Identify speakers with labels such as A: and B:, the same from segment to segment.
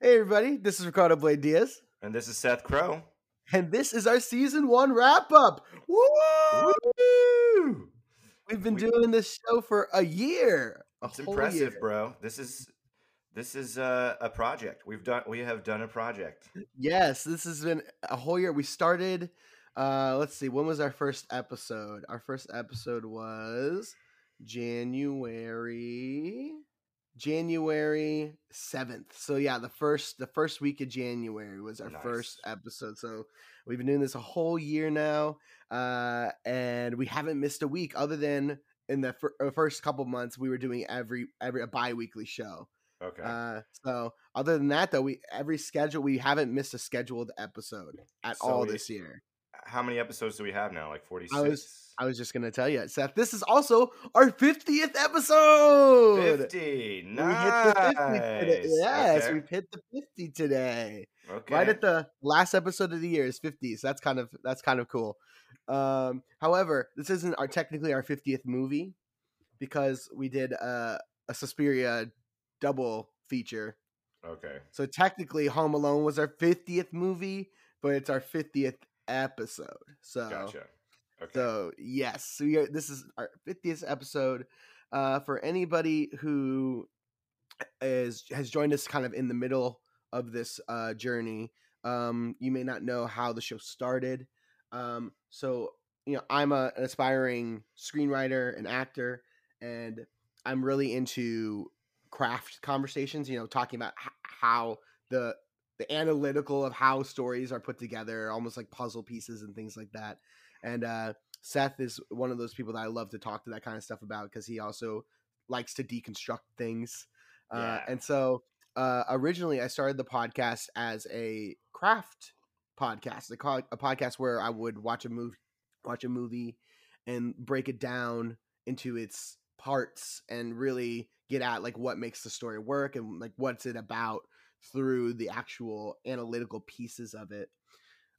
A: Hey everybody, this is Ricardo Blayde Diaz,
B: And this is Seth Crowe.
A: and this is our season one wrap up. Woo!
B: Woo!
A: We've been
B: We-
A: doing this show for a year. A
B: It's impressive,
A: year.
B: bro. This is this is uh, a project. We've done we have done a project.
A: Yes, this has been a whole year. We started. Uh, let's see. When was our first episode? Our first episode was January. January seventh. So yeah, the first the first week of January was our first episode. So we've been doing this a whole year now, uh, and we haven't missed a week other than in the fir- uh, first couple months we were doing every every a bi-weekly show.
B: Okay.
A: Uh, so other than that, though, we every schedule we haven't missed a scheduled episode at
B: So
A: all
B: we-
A: this year.
B: How many episodes do we have now? Like 46?
A: I was I was just gonna tell you, Seth. This is also our fiftieth episode.
B: 50.
A: We hit
B: Nice.
A: the 50 today. Yes,
B: Okay.
A: we've hit the 50 today.
B: okay.
A: Right at the last episode of the year is 50. So that's kind of that's kind of cool. Um, however, this isn't our technically our 50th movie because we did uh, a Suspiria double feature
B: okay.
A: So technically, Home Alone was our 50th movie, but it's our 50th episode. So,
B: Gotcha. Okay.
A: so yes, we are, this is our 50th episode. Uh, for anybody who is has joined us kind of in the middle of this uh, journey, um, you may not know how the show started. Um, so you know, I'm a, an aspiring screenwriter and actor, and I'm really into craft conversations. You know, talking about h- how the the analytical of how stories are put together, almost like puzzle pieces and things like that. And uh, Seth is one of those people that I love to talk to that kind of stuff about because he also likes to deconstruct things. Uh, and so uh, originally, I started the podcast as a craft podcast, a, co- a podcast where I would watch a movie, watch a movie, and break it down into its parts and really get at like what makes the story work and like what's it about through the actual analytical pieces of it.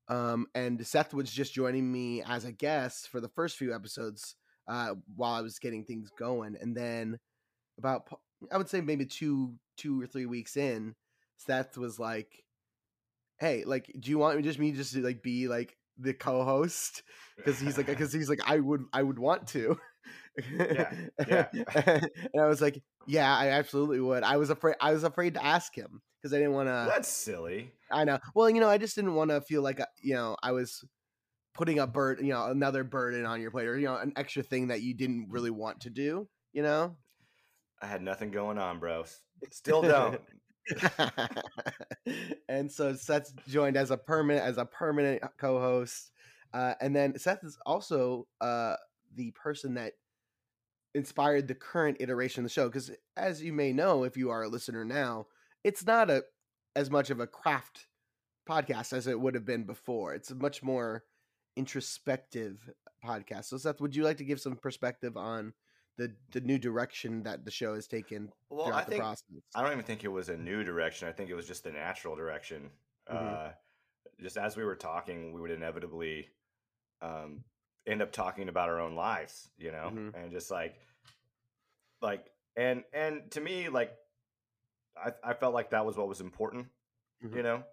A: Um, and Seth was just joining me as a guest for the first few episodes uh, while I was getting things going, and then about I would say maybe two two or three weeks in, Seth was like, "Hey, like, do you want me just me just to like be like the co-host?" Because he's like, because he's like, I would I would want to.
B: Yeah, yeah.
A: and I was like, yeah, I absolutely would. I was afraid. I was afraid to ask him because I didn't want to.
B: That's silly.
A: I know. Well, you know, I just didn't want to feel like uh, you know I was putting a burden, you know, another burden on your plate, or you know, an extra thing that you didn't really want to do. You know.
B: I had nothing going on, bro. Still don't.
A: and so Seth joined as a permanent as a permanent co-host, uh, and then Seth is also uh, the person that inspired the current iteration of the show. Because as you may know, if you are a listener now, it's not a as much of a craft podcast as it would have been before. It's a much more introspective podcast. So Seth, would you like to give some perspective on the the new direction that the show has taken
B: Well,
A: throughout
B: I
A: the
B: think
A: process?
B: I don't even think it was a new direction. I think it was just the natural direction.
A: Mhm.
B: Uh, just as we were talking, we would inevitably um, end up talking about our own lives, you know,
A: Mhm.
B: and just like, like, and and to me, like, I I felt like that was what was important,
A: Mhm.
B: you know,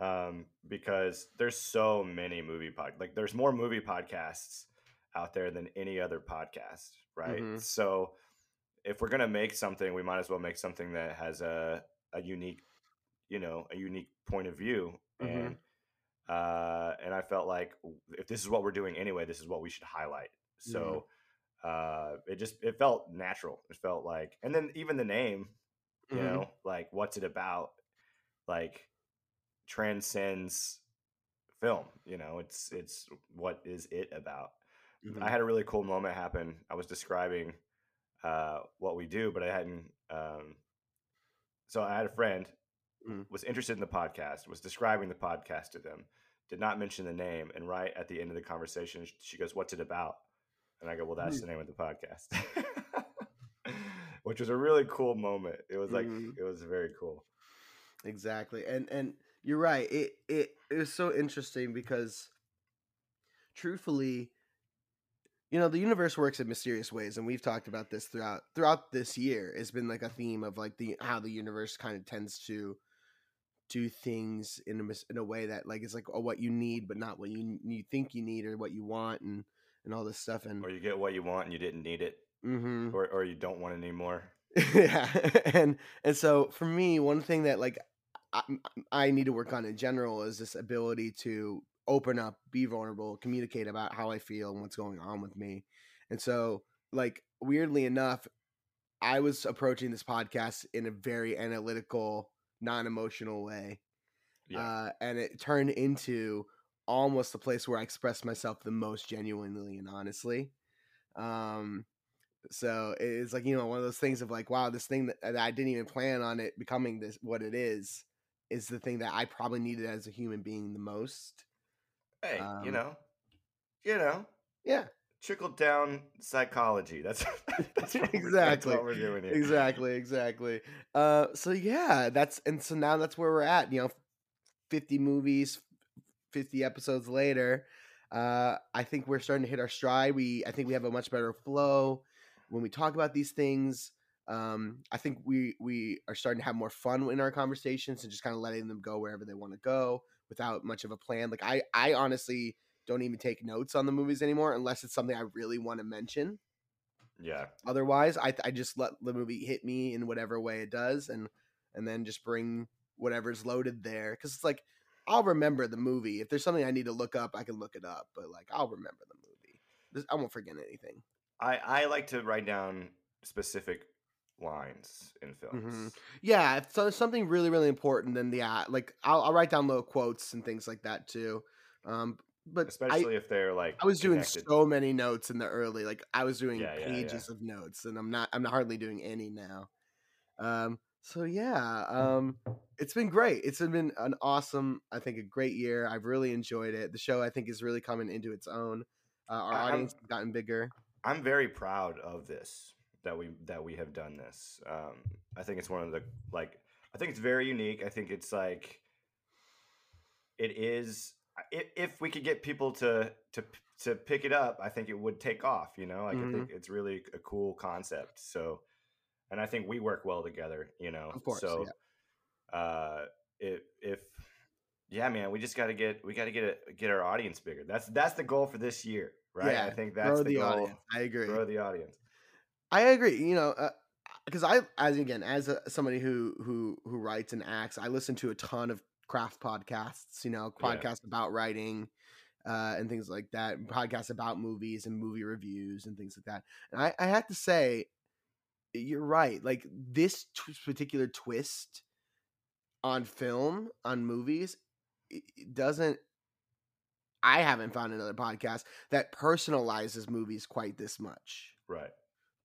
B: um, because there's so many movie pod, like, there's more movie podcasts out there than any other podcast, right?
A: Mhm.
B: So if we're gonna make something, we might as well make something that has a a unique, you know, a unique point of view.
A: Mhm.
B: And uh, and I felt like if this is what we're doing anyway, this is what we should highlight. So uh, it just it felt natural. It felt like, and then even the name, you
A: Mhm.
B: know, like what's it about? Like transcends film. You know, it's it's what is it about?
A: Mhm.
B: I had a really cool moment happen. I was describing uh, what we do, but I hadn't. Um, so I had a friend
A: Mm.
B: was interested in the podcast, was describing the podcast to them, did not mention the name, and right at the end of the conversation, she goes, "What's it about?" And I go, "Well, that's
A: Mm.
B: the name of the podcast," which was a really cool moment. It was like
A: Mhm.
B: it was very cool.
A: Exactly. And and you're right. It it it was so interesting because truthfully, you know, the universe works in mysterious ways and we've talked about this throughout throughout this year. It's been like a theme of like the how the universe kind of tends to do things in a in a way that like it's like oh, what you need but not what you you think you need or what you want and and all this stuff and
B: or you get what you want and you didn't need it,
A: mhm.
B: or or you don't want it anymore.
A: yeah and and so for me one thing that like I, I need to work on in general is this ability to open up be vulnerable communicate about how i feel and what's going on with me and so like weirdly enough i was approaching this podcast in a very analytical non-emotional way
B: Yeah.
A: uh, and it turned into almost the place where I express myself the most genuinely and honestly. Um, so it's like you know one of those things of like, wow, this thing that, that I didn't even plan on it becoming this what it is is the thing that I probably needed as a human being the most.
B: hey,
A: um,
B: you know, you know,
A: Yeah,
B: trickle down psychology. That's that's we're- That's
A: Exactly.
B: what we're doing here.
A: exactly, exactly. Uh, so yeah, that's and so now that's where we're at. You know, fifty movies, fifty episodes later. Uh, I think we're starting to hit our stride. We I think we have a much better flow when we talk about these things. Um, I think we we are starting to have more fun in our conversations and just kind of letting them go wherever they want to go without much of a plan. Like I I honestly don't even take notes on the movies anymore unless it's something I really want to mention
B: Yeah.
A: otherwise I, I just let the movie hit me in whatever way it does and and then just bring whatever's loaded there because it's like i'll remember the movie if there's something i need to look up i can look it up but like i'll remember the movie This- i won't forget anything
B: I I like to write down specific lines in films.
A: Mhm. yeah if so, something really really important then yeah like I'll, I'll write down little quotes and things like that too um but I,
B: Especially if they're like
A: I was doing
B: connected.
A: so many notes in the early, like I was doing
B: Yeah, yeah, yeah.
A: pages of notes, and I'm not, I'm hardly doing any now. Um, so yeah, um, it's been great. It's been an awesome, I think, a great year. I've really enjoyed it. The show, I think, is really coming into its own. Uh, our
B: I'm-
A: audience has gotten bigger.
B: I'm very proud of this that we that we have done this. Um, I think it's one of the like I think it's very unique. I think it's like it is if, if we could get people to to to pick it up, I think it would take off. You know, like
A: Mhm.
B: I think it's really a cool concept. So, and I think we work well together. You know,
A: Of course,
B: So, uh, if if yeah, man, we just got to get we got to get it get our audience bigger. That's that's the goal for this year, right?
A: Yeah,
B: I think that's the,
A: the,
B: goal.
A: audience. I agree.
B: Grow the audience.
A: I agree. You know, because I, as again, as a, somebody who who who writes and acts, I listen to a ton of craft podcasts. You know,
B: Yeah.
A: podcasts about writing uh, and things like that. Podcasts about movies and movie reviews and things like that. And I, I have to say, you're right. Like this t- particular twist on film on movies it doesn't. I haven't found another podcast that personalizes movies quite this much.
B: Right.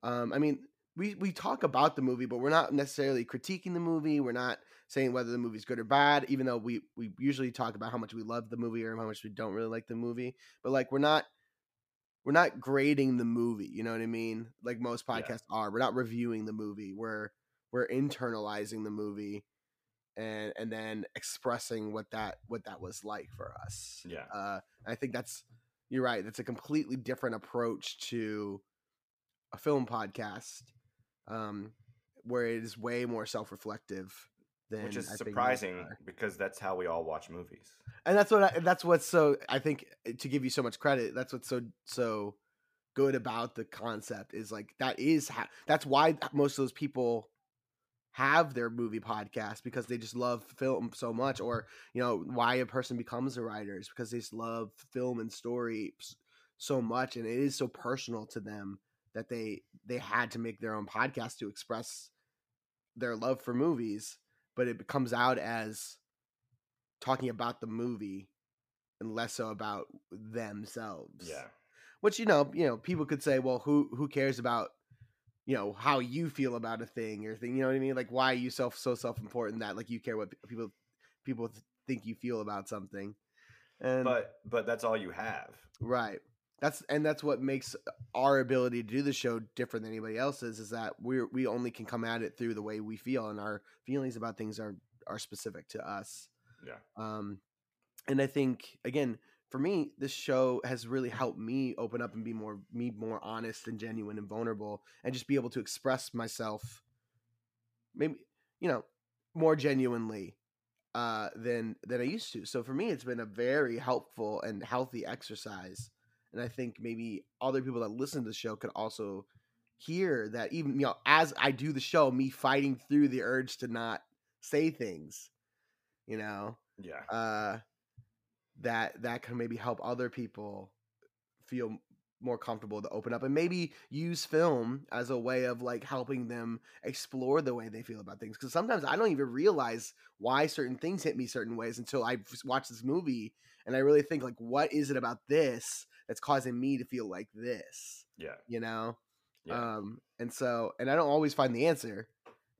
A: Um, I mean, we we talk about the movie, but we're not necessarily critiquing the movie. We're not saying whether the movie's good or bad, even though we we usually talk about how much we love the movie or how much we don't really like the movie. But like, we're not we're not grading the movie. You know what I mean? Like most
B: Yeah.
A: podcasts are. We're not reviewing the movie. We're we're internalizing the movie and and then expressing what that what that was like for us.
B: Yeah.
A: Uh, I think that's you're right. That's a completely different approach to a film podcast, um, where it is way more self-reflective than
B: Which is
A: I
B: surprising because that's how we all watch movies.
A: And that's what I, that's what's so I think eh, to give you so much credit. That's what's so so good about the concept is like that is ha- that's why most of those people have their movie podcast because they just love film so much or you know why a person becomes a writer is because they just love film and story so much and it is so personal to them that they they had to make their own podcast to express their love for movies but it comes out as talking about the movie and less so about themselves
B: Yeah.
A: which you know you know people could say well who who cares about you know how you feel about a thing or thing you know what i mean like why are you self so self-important that like you care what people people think you feel about something and
B: But but that's all you have.
A: right that's and that's what makes our ability to do the show different than anybody else's is that we we only can come at it through the way we feel and our feelings about things are are specific to us
B: Yeah.
A: um and i think again for me this show has really helped me open up and be more me more honest and genuine and vulnerable and just be able to express myself maybe you know more genuinely uh, than than I used to. So for me, it's been a very helpful and healthy exercise. And I think maybe other people that listen to the show could also hear that even you know as I do the show, me fighting through the urge to not say things, you know,
B: Yeah.
A: uh, that that can maybe help other people feel more comfortable to open up and maybe use film as a way of like helping them explore the way they feel about things because sometimes i don't even realize why certain things hit me certain ways until i watch this movie and i really think like what is it about this that's causing me to feel like this
B: Yeah.
A: you know
B: Yeah.
A: um and so and i don't always find the answer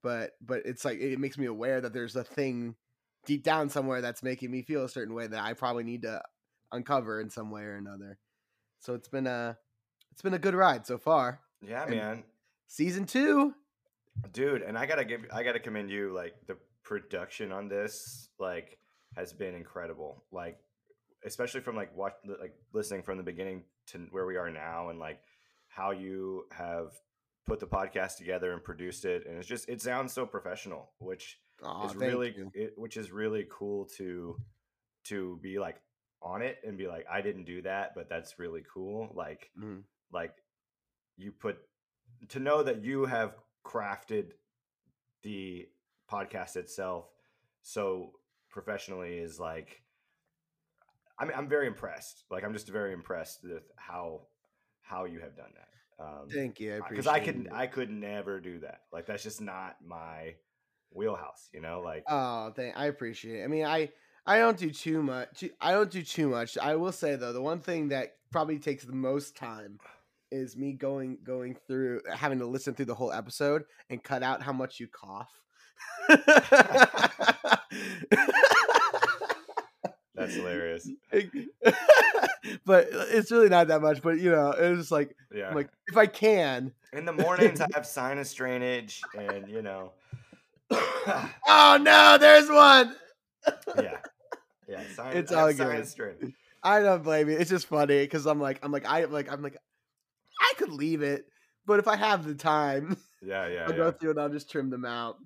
A: but but it's like it makes me aware that there's a thing deep down somewhere that's making me feel a certain way that i probably need to uncover in some way or another so it's been a it's been a good ride so far
B: yeah,
A: and-
B: man.
A: season two
B: dude and i gotta give i gotta commend you like the production on this like has been incredible like especially from like watch like listening from the beginning to where we are now and like how you have put the podcast together and produced it and it's just it sounds so professional which
A: Aw,
B: is really it, which is really cool to to be like on it and be like i didn't do that but that's really cool like
A: Mhm.
B: like you put to know that you have crafted the podcast itself so professionally is like I mean, I'm very impressed. Like, I'm just very impressed with how how you have done that. Um,
A: thank you i
B: because
A: appreciate
B: I could
A: it.
B: I could never do that. Like, that's just not my wheelhouse. You know, like
A: Oh, thank I appreciate it. I mean, I I don't do too much. I don't do too much. I will say though, the one thing that probably takes the most time is me going going through having to listen through the whole episode and cut out how much you cough.
B: that's hilarious.
A: but uh, it's really not that much. But you know, it was just like
B: Yeah.
A: I'm like if I can.
B: In the mornings, I have sinus drainage, and you know,
A: Oh no, there's one.
B: yeah, yeah. Sinus,
A: It's all good.
B: sinus drainage.
A: I don't blame you. It's just funny because I'm like, I'm like, I like, I'm like, I could leave it, but if I have the time,
B: Yeah, yeah,
A: I'll
B: yeah.
A: go through and I'll just trim them out.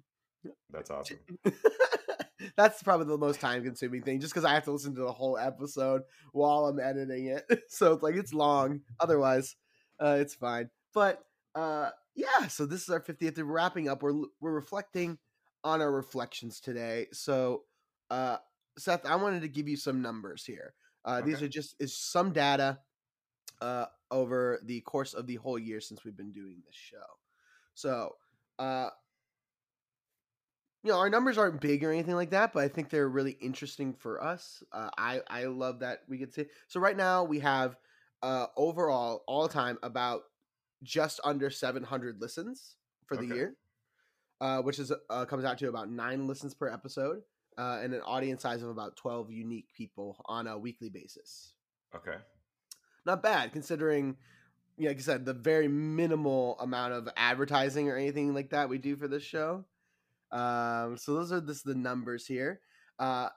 B: That's awesome.
A: That's probably the most time consuming thing, just because I have to listen to the whole episode while I'm editing it. so it's like it's long. Otherwise, uh, it's fine. But uh, yeah, so this is our 50th. We're wrapping up. We're we're reflecting on our reflections today. So, uh, Seth, I wanted to give you some numbers here. Uh, These are just is some data uh, over the course of the whole year since we've been doing this show. So, uh, you know, our numbers aren't big or anything like that, but I think they're really interesting for us. Uh, I I love that we get to. So right now we have uh, overall all time about just under 700 listens for the
B: Okay.
A: year, uh, which is uh, comes out to about nine listens per episode, uh, and an audience size of about 12 unique people on a weekly basis.
B: Okay.
A: Not bad considering. Yeah, like I said, the very minimal amount of advertising or anything like that we do for this show. Um, so those are just the numbers here. Uh,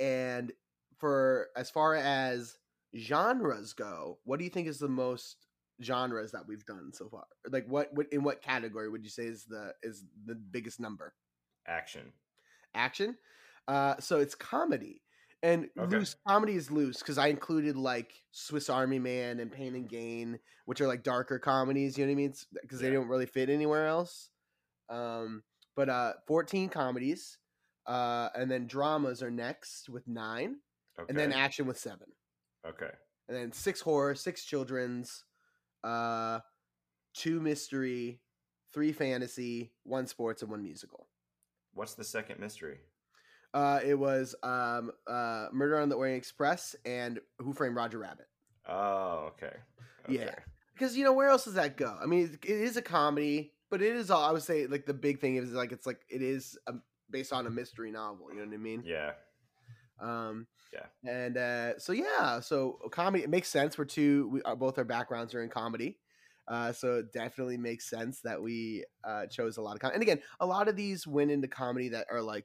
A: and for as far as genres go, what do you think is the most genres that we've done so far? Like what, what in what category would you say is the is the biggest number?
B: Action.
A: Action. Uh, so it's comedy. And
B: Okay.
A: loose comedy is loose because I included like Swiss Army Man and Pain and Gain, which are like darker comedies. You know what I mean? Because they
B: Yeah.
A: don't really fit anywhere else. Um, but uh, 14 comedies, uh, and then dramas are next with nine,
B: Okay.
A: and then action with seven,
B: okay.
A: and then six horror, six children's, uh, two mystery, three fantasy, one sports, and one musical.
B: What's the second mystery?
A: Uh, it was um, uh, Murder on the Orient Express and Who Framed Roger Rabbit.
B: Oh, okay.
A: Yeah. Because you know where else does that go? I mean, it is a comedy, but it is all. I would say like the big thing is like it's like it is um based on a mystery novel. You know what I mean?
B: Yeah.
A: Um,
B: Yeah.
A: And uh, so yeah, so comedy it makes sense. We're two. We are both our backgrounds are in comedy. Uh, so it definitely makes sense that we uh, chose a lot of comedy. And again, a lot of these went into comedy that are like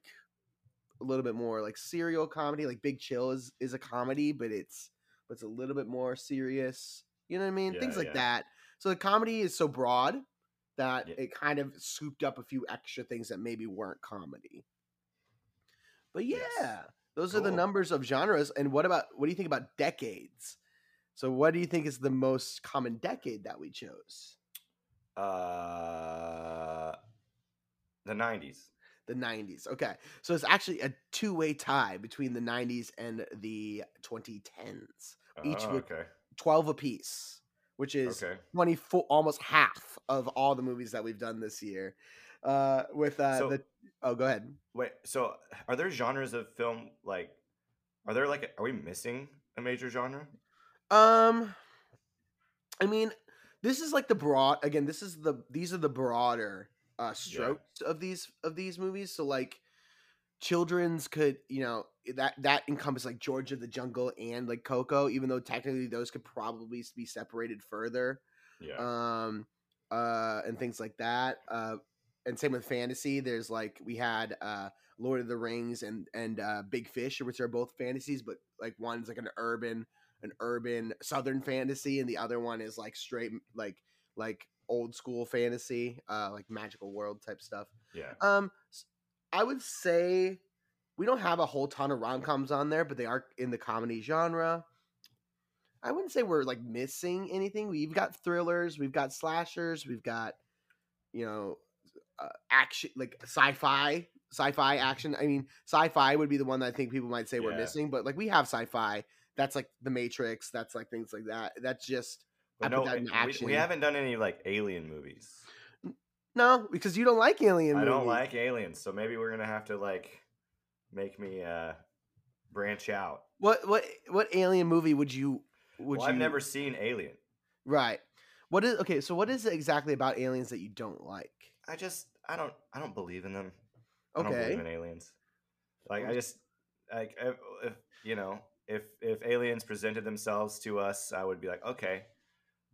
A: a little bit more like serial comedy. Like Big Chill is is a comedy, but it's but it's a little bit more serious. You know what I mean? Things like
B: yeah.
A: that. So the comedy is so broad that
B: Yeah.
A: it kind of scooped up a few extra things that maybe weren't comedy. But yeah,
B: Yes.
A: those are the numbers of genres. And what about what do you think about decades? So what do you think is the most common decade that we chose?
B: Uh, the '90s.
A: The 90s. Okay. So it's actually a two-way tie between the 90s and the 2010s. Each
B: Oh,
A: with
B: okay.
A: 12 apiece, which is
B: Okay.
A: 24 almost half of all the movies that we've done this year. Uh with uh
B: So-
A: the Oh, go ahead.
B: Wait. So, are there genres of film like? Are there like? Are we missing a major genre?
A: Um I mean, this is like the broad again, this is the these are the broader uh strokes of these of these movies. So like children's could, you know, that that encompass like George of the Jungle and like Coco, even though technically those could probably be separated further.
B: Yeah.
A: um uh and things like that uh and same with fantasy there's like we had uh lord of the rings and and uh big fish which are both fantasies but like one's like an urban an urban southern fantasy and the other one is like straight like like old school fantasy uh like magical world type stuff
B: yeah.
A: um i would say we don't have a whole ton of rom-coms on there but they are in the comedy genre. I wouldn't say we're like missing anything. We've got thrillers we've got slashers we've got you know uh, action like sci-fi sci-fi action. I mean sci-fi would be the one that i think people might say we're missing but like we have sci-fi. That's like the matrix that's like things like that. That's just I put
B: no,
A: that in
B: we-
A: action.
B: We, haven't done any like alien movies.
A: No because you don't like alien
B: I don't like aliens, so maybe we're gonna have to like make me uh branch out.
A: what what what alien movie would you would
B: well,
A: you
B: I've never seen Alien.
A: Right. What is okay? So what is it exactly about aliens that you don't like?
B: I just I don't I don't believe in them. I don't
A: Okay.
B: believe in aliens. Like I just like if you know if if aliens presented themselves to us, I would be like okay,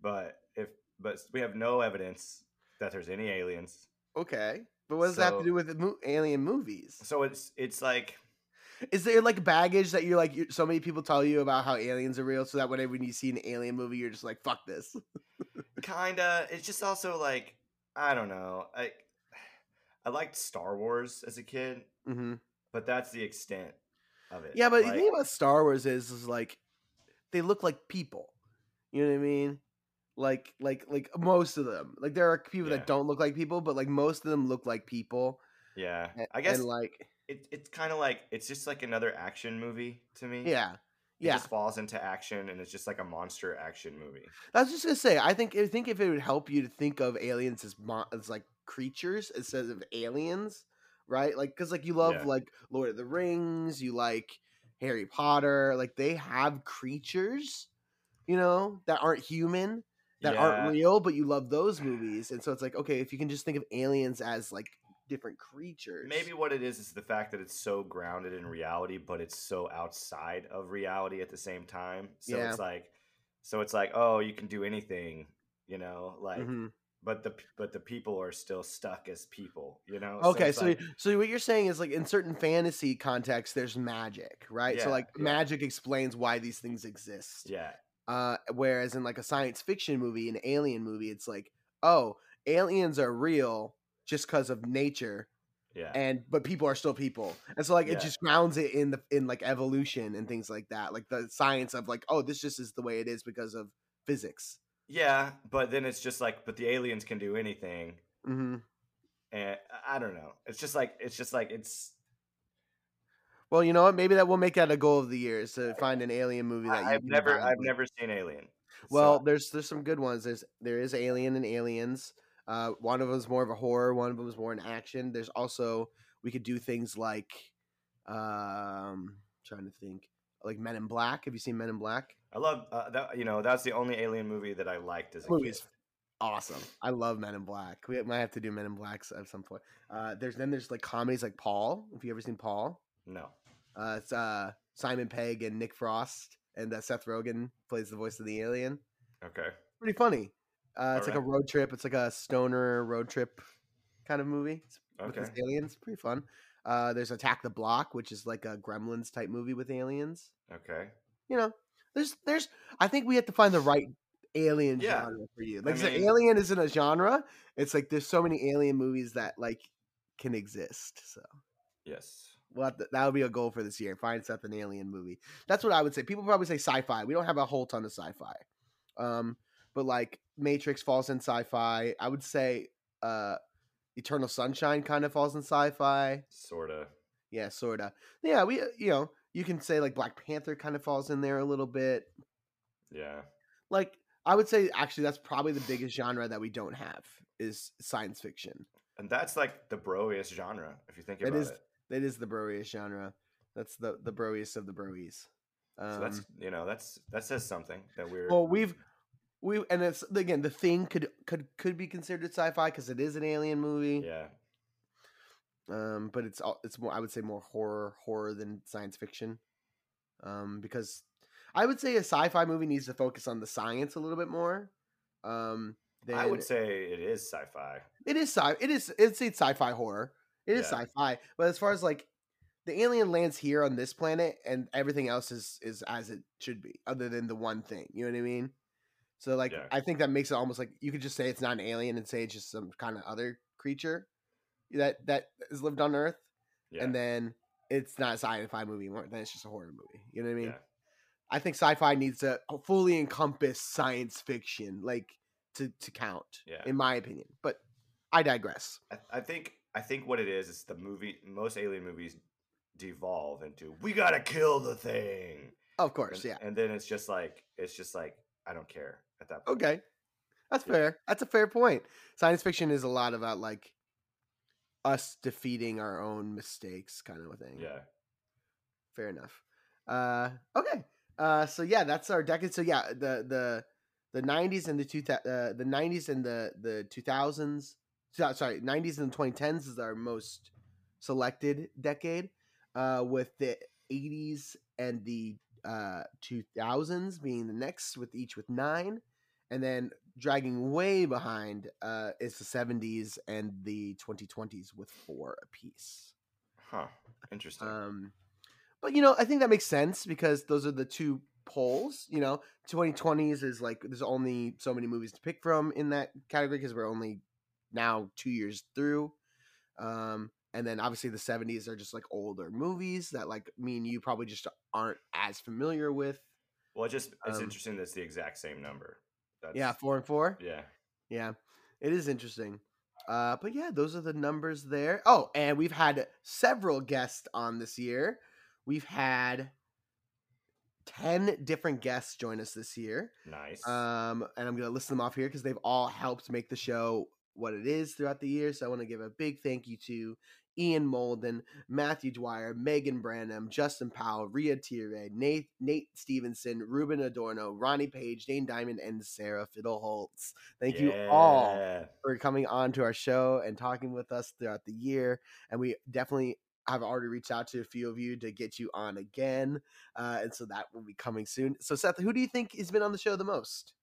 B: but if but we have no evidence that there's any aliens.
A: Okay. But what does that have to do with mo- alien movies?
B: So it's it's like
A: Is there like baggage that you're like you so many people tell you about how aliens are real, so that whenever you see an alien movie, you're just like fuck this.
B: kinda. It's just also like I don't know. I I liked Star Wars as a kid,
A: hmm
B: but that's the extent of it.
A: Yeah, but
B: like,
A: the thing about Star Wars is is like they look like people. You know what I mean? Like like like most of them. Like there are people
B: Yeah.
A: that don't look like people, but like most of them look like people.
B: yeah, I guess
A: and like
B: it, it's kind of like it's just like another action movie to me.
A: yeah.
B: It
A: Yeah.
B: just falls into action, and it's just like a monster action movie.
A: I was just gonna say, I think I think if it would help you to think of aliens as mon- as like creatures instead of aliens, right? Like, because like you love
B: Yeah.
A: like Lord of the Rings, you like Harry Potter, like they have creatures, you know, that aren't human, that
B: Yeah.
A: aren't real, but you love those movies, and so it's like, okay, if you can just think of aliens as like different creatures,
B: Maybe what it is is the fact that it's so grounded in reality, but it's so outside of reality at the same time. So
A: Yeah.
B: it's like, so it's like, oh, you can do anything, you know, like,
A: Mhm.
B: but the but the people are still stuck as people, you know.
A: Okay,
B: it's
A: so
B: like-
A: so what you're saying is like in certain fantasy contexts, there's magic, right? so like
B: yeah.
A: magic explains why these things exist.
B: yeah,
A: Uh, whereas in like a science fiction movie, an alien movie, it's like, oh, aliens are real just because of nature,
B: yeah,
A: and but people are still people, and so like it just grounds it in the in like evolution and things like that, like the science of like, oh, this just is the way it is because of physics.
B: yeah. But then it's just like, but the aliens can do anything,
A: Mm-hmm.
B: and I- I don't know. It's just like it's just like it's.
A: Well, you know what? Maybe that will make that a goal of the year is to find an alien movie that
B: I've never I've
A: with.
B: never seen Alien.
A: Well,
B: so-
A: there's there's some good ones. There's there is Alien and Aliens. Uh, one of them is more of a horror. One of them is more an action. There's also we could do things like, um, trying to think, like Men in Black. Have you seen Men in Black?
B: I love uh, that. You know, that's the only Alien movie that I liked as a
A: Movie's
B: kid.
A: awesome. I love Men in Black. We might have to do Men in Blacks at some point. Uh, there's then there's like comedies like Paul. Have you ever seen Paul?
B: No.
A: Uh, it's uh, Simon Pegg and Nick Frost, and uh, Seth Rogen plays the voice of the alien.
B: Okay.
A: pretty funny. Uh, it's like a road trip. It's like a stoner road trip kind of movie It's with
B: Okay.
A: these aliens. Pretty fun. Uh, there's Attack the Block, which is like a Gremlins type movie with aliens.
B: Okay.
A: You know, there's there's. I think we have to find the right alien
B: Yeah.
A: genre for you. Like, I
B: mean-
A: alien isn't a genre. It's like there's so many alien movies that like can exist. So
B: Yes.
A: Well, that would be a goal for this year. Find Seth an alien movie. That's what I would say. People probably say sci-fi. We don't have a whole ton of sci-fi, um, but like Matrix falls in sci-fi. I would say uh, Eternal Sunshine kind of falls in sci-fi.
B: Sorta.
A: Yeah, sorta. Yeah, we uh, you know you can say like Black Panther kind of falls in there a little bit.
B: Yeah.
A: Like I would say actually that's probably the biggest genre that we don't have is science fiction.
B: And that's like the broiest genre, if you think about
A: It is
B: it.
A: That is the broiest genre. That's the the broiest of the broies. Um,
B: So that's you know that's that says something that we're
A: well, we've we and it's again the thing could could could be considered sci-fi because it is an alien movie.
B: yeah
A: Um, but it's all it's more I would say more horror horror than science fiction. Um, because I would say a sci-fi movie needs to focus on the science a little bit more. Um, than,
B: I would say it is sci-fi.
A: it is sci it is it's it's sci-fi horror. It is
B: Yeah.
A: sci-fi, but as far as like the alien lands here on this planet and everything else is is as it should be, other than the one thing. You know what I mean? So like
B: Yeah.
A: I think that makes it almost like you could just say it's not an alien and say it's just some kind of other creature that that has lived on Earth,
B: Yeah.
A: and then it's not a sci-fi movie anymore. Then it's just a horror movie. You know what I mean? I think sci-fi needs to fully encompass science fiction, like to to count.
B: Yeah.
A: In my opinion, but I digress.
B: I, I think I think what it is is the movie. Most alien movies devolve into we gotta kill the thing.
A: Of course,
B: and,
A: yeah.
B: And then it's just like it's just like I don't care at that point.
A: Okay. That's
B: Yeah.
A: fair. That's a fair point. Science fiction is a lot about like us defeating our own mistakes kind of a thing.
B: Yeah.
A: Fair enough. Uh okay. Uh so yeah, that's our decade. So yeah, the the the 90s and the two thou- uh, the 90s and the the 2000s so- sorry, 90s and 2010s is our most selected decade uh with the 80s and the uh 2000s being the next with each with 9 and then dragging way behind uh is the 70s and the 2020s with 4 apiece.
B: Huh. Interesting.
A: Um, but you know, I think that makes sense because those are the two poles. You know, 2020s is like there's only so many movies to pick from in that category because we're only now two years through. Um, and then obviously the 70s are just like older movies that like me and you probably just aren't as familiar with.
B: well, it just it's
A: um,
B: interesting that it's the exact same number. That's,
A: Yeah, four and four.
B: Yeah.
A: Yeah, it is interesting. Uh, but yeah, those are the numbers there. Oh, and we've had several guests on this year. We've had 10 different guests join us this year.
B: Nice.
A: Um, and I'm going to list them off here because they've all helped make the show what it is throughout the year. So I want to give a big thank you to Ian Molden, Matthew Dwyer, Megan Branham, Justin Powell, Ria Tire, Nate, Nate Stevenson, Ruben Adorno, Ronnie Page, Dane Diamond, and Sarah Fiddleholtz. Thank you all for coming on to our show and talking with us throughout the year. And we definitely have already reached out to a few of you to get you on again. Uh, and so that will be coming soon. So, Seth, who do you think has been on the show the most?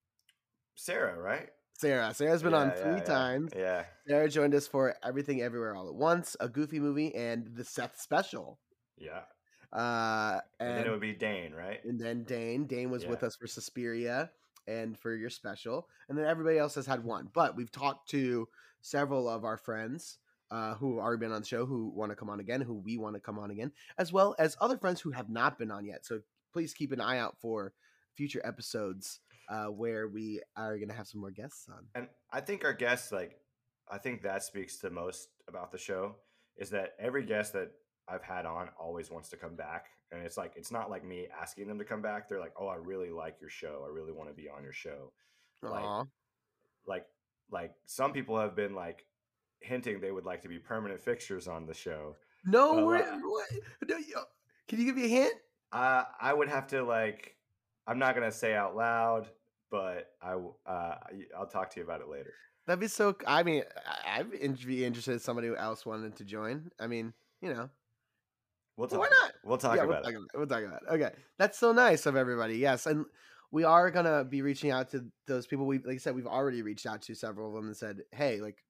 B: Sarah, right?
A: Sarah. Sarah's been on three
B: yeah, yeah.
A: times.
B: Yeah.
A: Sarah joined us for Everything Everywhere All at Once, a goofy movie, and the Seth special.
B: Yeah.
A: Uh,
B: And,
A: and,
B: then it would be Dane, right?
A: and then Dane. Dane was with us for Suspiria and for your special. And then everybody else has had one. But we've talked to several of our friends uh, who have already been on the show who want to come on again, who we want to come on again, as well as other friends who have not been on yet. So please keep an eye out for future episodes uh, where we are going to have some more guests on.
B: And I think our guests, like, I think that speaks the most about the show is that every guest that I've had on always wants to come back. And it's like, it's not like me asking them to come back. They're like, oh, I really like your show. I really want to be on your show. Like, like, like some people have been like hinting they would like to be permanent fixtures on the show.
A: No,
B: uh,
A: what? No, you- can you give me a hint?
B: Uh, I would have to like, I'm not gonna say out loud, but I, uh, I'll talk to you about it later.
A: That'd be so. I mean, I'd be interested if somebody else wanted to join. I mean, you know,
B: We'll talk.
A: why
B: about
A: not?
B: it. We'll talk
A: yeah,
B: about
A: we'll
B: it.
A: talk about. We'll talk about it. Okay, that's so nice of everybody. Yes, and we are gonna be reaching out to those people. We, like I said, we've already reached out to several of them and said, "Hey, like,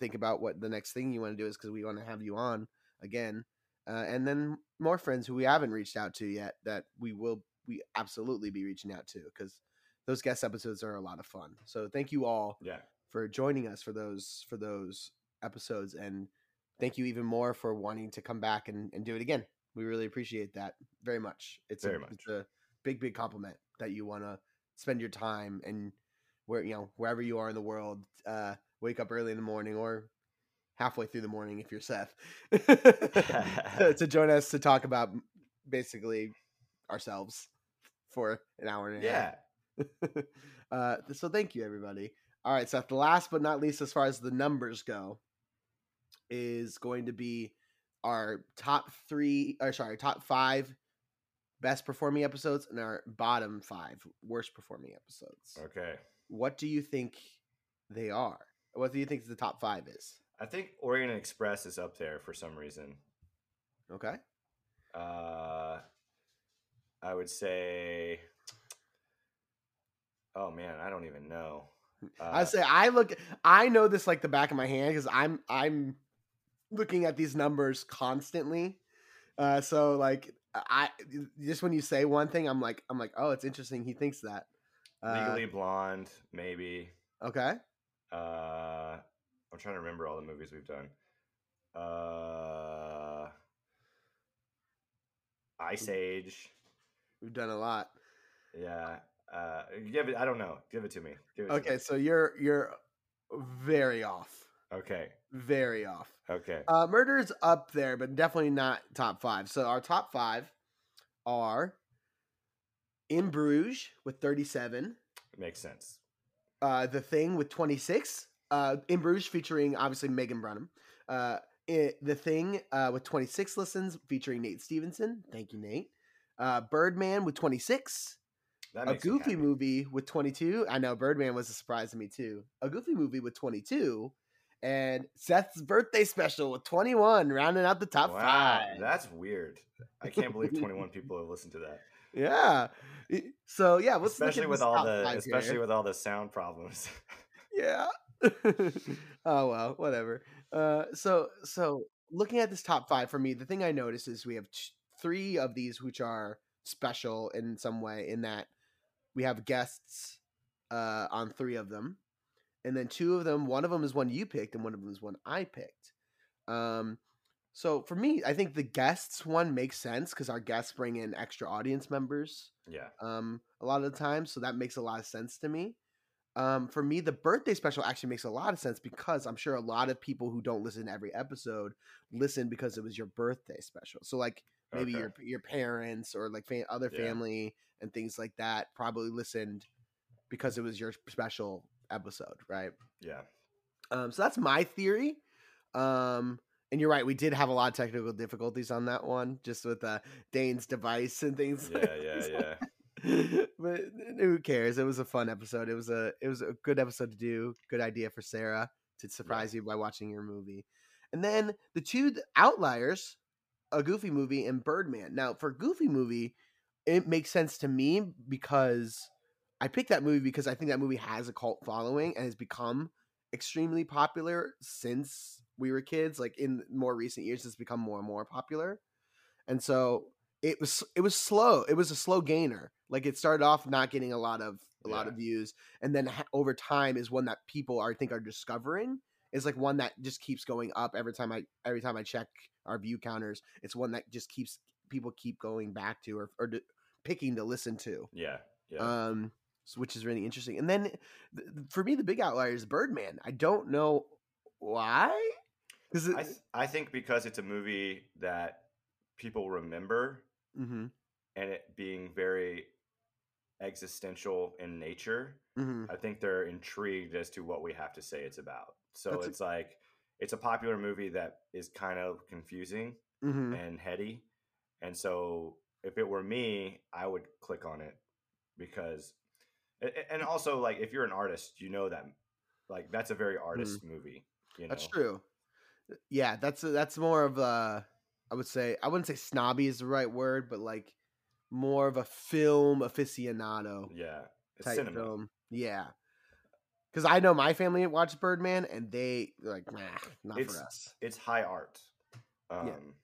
A: think about what the next thing you want to do is because we want to have you on again." Uh, and then more friends who we haven't reached out to yet that we will we absolutely be reaching out to because those guest episodes are a lot of fun. So thank you all
B: Yeah.
A: for joining us for those for those episodes and thank you even more for wanting to come back and, and do it again. We really appreciate that very much. It's
B: Very
A: a,
B: much.
A: it's a big, big compliment that you want to spend your time and where you know wherever you are in the world, uh, wake up early in the morning or halfway through the morning if you're Seth to, to join us to talk about basically ourselves for an hour and a half. Uh, so thank you, everybody. All right, Seth. The last but not least, as far as the numbers go, is going to be our top three, or sorry, top five best performing episodes and our bottom five worst performing episodes.
B: Okay.
A: What do you think they are? What do you think the top five is?
B: I think Orient Express is up there for some reason.
A: Okay.
B: Uh, I would say. Oh man, I don't even know. Uh,
A: I say I look. I know this like the back of my hand because I'm I'm looking at these numbers constantly. Uh, so like I just when you say one thing, I'm like I'm like oh it's interesting. He thinks that. Uh,
B: Legally Blonde, maybe.
A: okay.
B: Uh, I'm trying to remember all the movies we've done. Uh, Ice Age.
A: We've done a lot.
B: Yeah. Uh, give it. I don't know. Give it to me. Give it to
A: Okay,
B: me.
A: so you're you're very off.
B: Okay.
A: Very off.
B: Okay.
A: Uh, murder's up there, but definitely not top five. So our top five are In Bruges with 37,
B: Makes sense.
A: uh, The Thing with 26, uh, In Bruges featuring obviously Megan Brunham, uh, it, The Thing uh, with 26 listens featuring Nate Stevenson. Thank you, Nate. Uh, Birdman with 26,
B: That
A: a Goofy movie with 22. I know Birdman was a surprise to me too. A Goofy movie with 22. And Seth's birthday special with 21, rounding out the top
B: wow,
A: five.
B: that's weird. I can't believe 21 people have listened to that.
A: Yeah. So yeah, let's
B: especially with all the especially
A: here.
B: with all the sound problems.
A: yeah. oh well, whatever. Uh, so so looking at this top five for me, the thing I notice is we have t- three of these which are special in some way. In that we have guests uh, on three of them, and then two of them. One of them is one you picked, and one of them is one I picked. Um, so for me, I think the guests one makes sense because our guests bring in extra audience members
B: yeah.
A: um, a lot of the time. So that makes a lot of sense to me. Um, for me, the birthday special actually makes a lot of sense because I'm sure a lot of people who don't listen to every episode listen because it was your birthday special. So like maybe
B: Okay.
A: your your parents or like fa- other
B: Yeah.
A: family and things like that probably listened because it was your special episode, right?
B: Yeah.
A: Um, so that's my theory. Um, and you're right, we did have a lot of technical difficulties on that one, just with uh, Dane's device and things.
B: Yeah, yeah, yeah.
A: but who cares? It was a fun episode. It was a it was a good episode to do. Good idea for Sarah to surprise you by watching your movie. And then the two outliers, a Goofy movie and Birdman. Now for Goofy movie, it makes sense to me because I picked that movie because I think that movie has a cult following and has become extremely popular since we were kids. Like in more recent years, it's become more and more popular. And so it was it was slow. It was a slow gainer. Like it started off not getting a lot of a lot of views, and then ha- over time is one that people are I think are discovering. Is like one that just keeps going up every time I every time I check our view counters. It's one that just keeps people keep going back to or or d- picking to listen to.
B: Yeah. Yeah.
A: Um, s- which is really interesting. And then th- for me, the big outlier is Birdman. I don't know why. Because
B: I th- I think because it's a movie that people remember
A: hmm
B: and it being very existential in nature,
A: hmm
B: I think they're intrigued as to what we have to say it's about. So
A: That's a-
B: it's like it's a popular movie that is kind of confusing
A: hmm
B: and heady. And so if it were me, I would click on it because a- a- and also like if you're an artist, you know that like that's a very artist movie, you know.
A: Mm. That's true. Yeah, that's that's more of a. I would say I wouldn't say snobby is the right word, but like more of a film aficionado
B: Yeah.
A: Type
B: cinema.
A: film. Yeah, because I know my family watched Birdman and they like, nah, not
B: It's-
A: for us.
B: It's high art. Um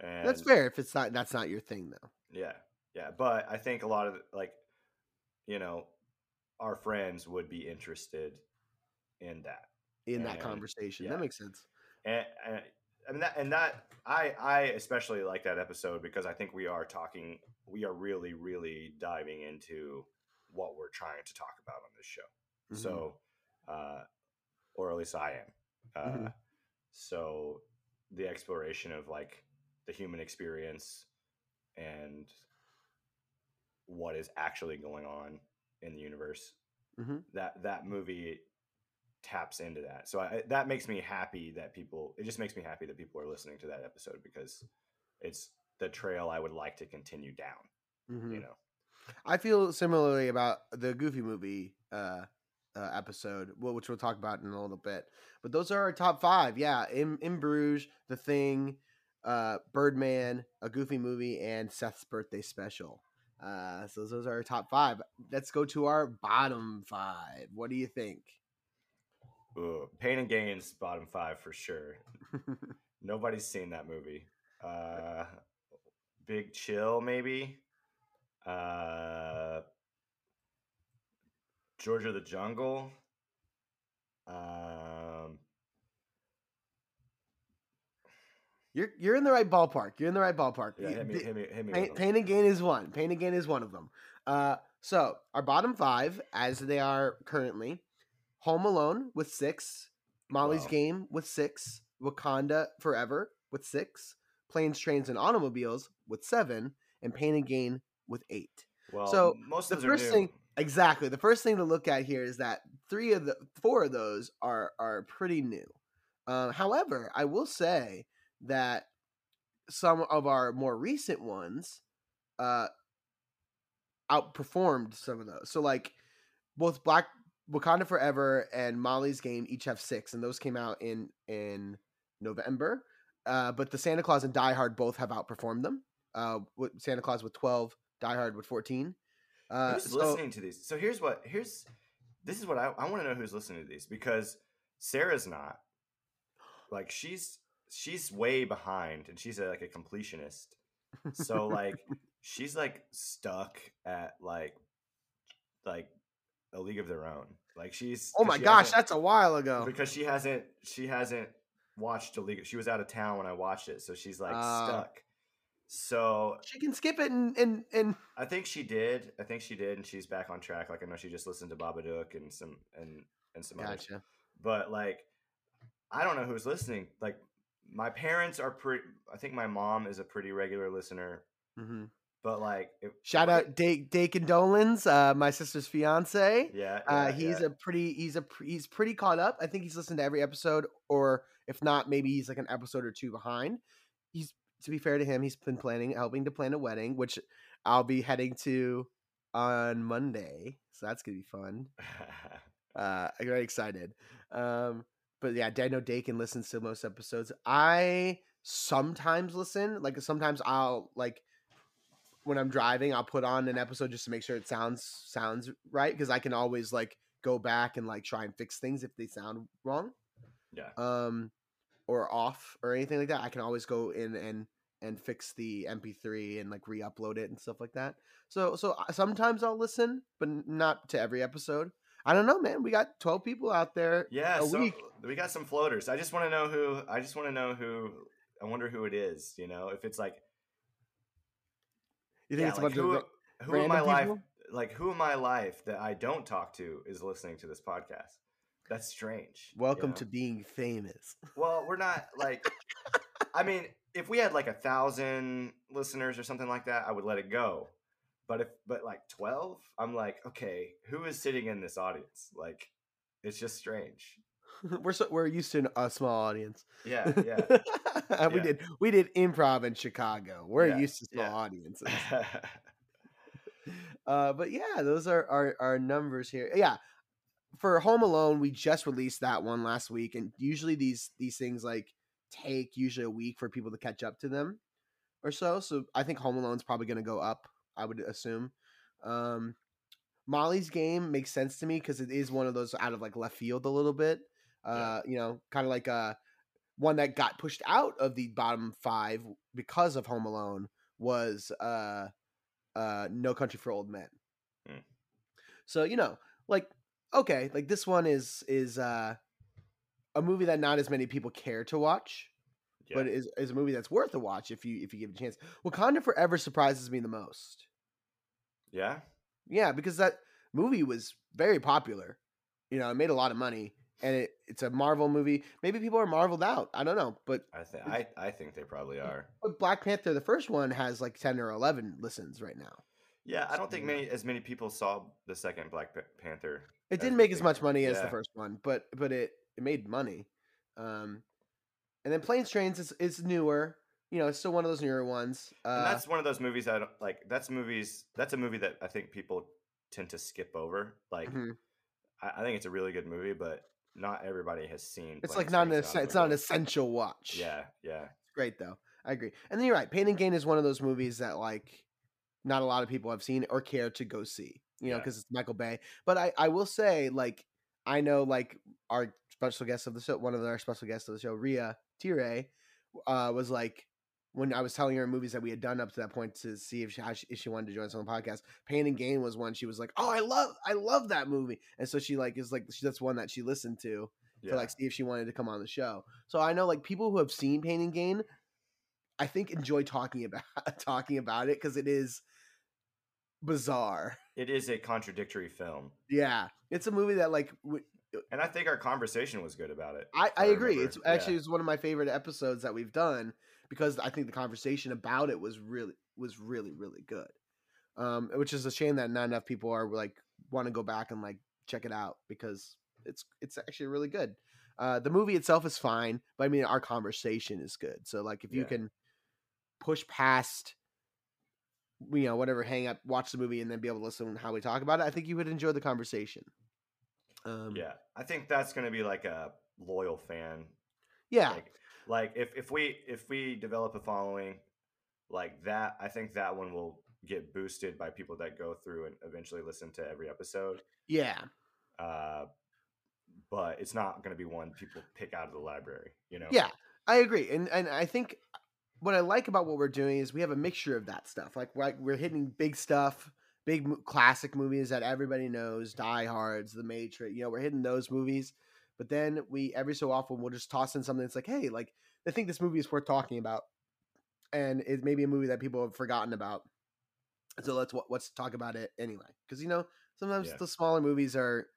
B: and
A: That's fair if it's not that's not your thing though.
B: Yeah, yeah, but I think a lot of like, you know, our friends would be interested in that,
A: In that conversation,
B: yeah.
A: that makes sense.
B: and, and I mean that and that I I especially like that episode because I think we are talking we are really really diving into what we're trying to talk about on this show.
A: Mhm.
B: So, uh, or at least I am. Uh,
A: Mhm.
B: So the exploration of like the human experience and what is actually going on in the universe
A: Mhm.
B: that that movie taps into that so I, that makes me happy that people it just makes me happy that people are listening to that episode because it's the trail i would like to continue down
A: Mhm.
B: you know
A: I feel similarly about the Goofy movie uh, uh, episode, which we'll talk about in a little bit. But those are our top five. Yeah, in in Bruges, The Thing, uh, Birdman, a Goofy movie, and Seth's birthday special. Uh, so those are our top five. Let's go to our bottom five. What do you think?
B: Ooh, pain and gains bottom five for sure nobody's seen that movie uh big chill maybe uh george of the jungle um
A: You're you're in the right ballpark. You're in the right ballpark.
B: yeah hit me hit me hit me
A: Pain. Pain and Gain is one. Pain and Gain is one of them. Uh, so our bottom five, as they are currently, Home Alone with six, Molly's
B: Wow.
A: Game with six, Wakanda Forever with six, Planes, Trains, and Automobiles with seven, and Pain and Gain with eight.
B: well
A: so,
B: most
A: the first thing- Exactly. The first thing to look at here is that three of the four of those are are pretty new. Uh, however, I will say that some of our more recent ones uh, outperformed some of those. So, like both Black Wakanda Forever and Molly's Game each have six, and those came out in in November. Uh, but the Santa Claus and Die Hard both have outperformed them. Uh, Santa Claus with twelve, Die Hard with fourteen. Uh,
B: who's
A: so-
B: listening to these so here's what here's this is what i, I want to know who's listening to these because sarah's not like she's she's way behind and she's a, like a completionist so like she's like stuck at like like a league of their own like she's
A: oh my
B: she
A: gosh, that's a while ago.
B: because she hasn't she hasn't watched a league she was out of town when i watched it so she's like
A: Ah.
B: stuck so
A: She can skip it and and and
B: I think she did. I think she did, and she's back on track. Like I know she just listened to Babadook and some and and some others.
A: gotcha.
B: But like, I don't know who's listening. Like, my parents are pretty. I think my mom is a pretty regular listener.
A: hmm
B: But like, if,
A: Shout out Dake Dakin Dolans, uh, my sister's fiance.
B: Yeah,
A: Uh, he's
B: yeah.
A: a pretty he's a he's pretty caught up. I think he's listened to every episode, or if not, maybe he's like an episode or two behind. He's to be fair to him, he's been planning helping to plan a wedding, which I'll be heading to on Monday, so that's gonna be fun. Uh, I'm very excited. Um, but yeah, Daniel Dakin listens to most episodes. I sometimes listen. Like sometimes I'll like when I'm driving, I'll put on an episode just to make sure it sounds sounds right because I can always like go back and like try and fix things if they sound wrong
B: yeah.
A: um or off or anything like that. I can always go in and and fix the MP3 and like re-upload it and stuff like that. So so sometimes I'll listen, but not to every episode. I don't know, man. We got 12 people out there.
B: Yeah,
A: a
B: so
A: week.
B: we got some floaters. I just want to know who. I just want to know who. I wonder who it is. You know, if it's like
A: You think
B: yeah,
A: it's a
B: like
A: bunch
B: who,
A: of
B: who in my life,
A: people?
B: like who in my life that I don't talk to is listening to this podcast. That's strange. you
A: welcome
B: know?
A: to being famous.
B: Well, we're not like. I mean, if we had like a thousand listeners or something like that, I would let it go. But if but like twelve, I'm like, okay, who is sitting in this audience? Like, it's just strange.
A: we're so, we're used to a small audience.
B: Yeah, yeah.
A: we
B: Yeah.
A: did we did improv in Chicago. We're
B: Yeah,
A: used to small
B: yeah.
A: audiences. Uh, but yeah, those are our, our numbers here. Yeah, for Home Alone, we just released that one last week, and usually these these things like take usually a week for people to catch up to them or so. So I think Home Alone's probably going to go up. I would assume. Um, Molly's game makes sense to me because it is one of those out of like left field a little bit. Uh, you know, kind of like a one that got pushed out of the bottom five because of Home Alone was uh uh No Country for Old Men.
B: Mm.
A: So, you know, like okay, like this one is is uh a movie that not as many people care to watch. but is is a movie that's worth a watch if you if you give it a chance. Wakanda Forever surprises me the most.
B: Yeah.
A: Yeah, because that movie was very popular. You know, it made a lot of money, and it, it's a Marvel movie. Maybe people are marveled out. I don't know, but
B: I think I, I think they probably are.
A: but Black Panther, the first one, has like ten or eleven listens right now.
B: Yeah, I don't think many as many people saw the second Black Panther.
A: It didn't make as much money as the first one, but but it it made money. Um, and then Planes Trains is is newer. You know, it's still one of those newer ones. Uh,
B: And that's one of those movies I don't like. That's movies. That's a movie that I think people tend to skip over. Like,
A: mhm.
B: I, I think it's a really good movie, but not everybody has seen.
A: it's like not an essen- it's not an essential watch.
B: Yeah, yeah, It's
A: great though. I agree. And then you're right. Pain and Gain is one of those movies that like not a lot of people have seen or care to go see. You know,
B: Yeah.
A: because it's Michael Bay. But I I will say like I know like our special guest of the show, one of our special guests of the show, Ria Tire, uh, was like when I was telling her movies that we had done up to that point to see if she, she if she wanted to join us on the podcast. Pain and Gain was one. She was like, "Oh, I love I love that movie," and so she like is like she, that's one that she listened to
B: yeah.
A: to like see if she wanted to come on the show. So I know like people who have seen Pain and Gain, I think enjoy talking about talking about it because it is bizarre.
B: it is a contradictory film,
A: Yeah, it's a movie that like w- uh,
B: and I think our conversation was good about it.
A: I, I agree.
B: remember.
A: It's actually
B: Yeah.
A: it's one of my favorite episodes that we've done because I think the conversation about it was really was really really good. Um, which is a shame that not enough people are like want to go back and like check it out because it's it's actually really good. Uh, the movie itself is fine, but I mean our conversation is good. So like if you
B: Yeah.
A: can push past you know whatever hang up watch the movie and then be able to listen to how we talk about it i think you would enjoy the conversation um
B: yeah, I think that's going to be like a loyal fan
A: yeah
B: like like if if we if we develop a following like that i think that one will get boosted by people that go through and eventually listen to every episode
A: yeah
B: uh but it's not going to be one people pick out of the library you know
A: Yeah, I agree, and and I think what I like about what we're doing is we have a mixture of that stuff. Like we're, like, we're hitting big stuff, big classic movies that everybody knows, Die Hard's, The Matrix. You know, we're hitting those movies, but then we every so often we'll just toss in something that's like, hey, like I think this movie is worth talking about, and it may be a movie that people have forgotten about. So let's let's talk about it anyway, because you know sometimes
B: Yeah.
A: the smaller movies are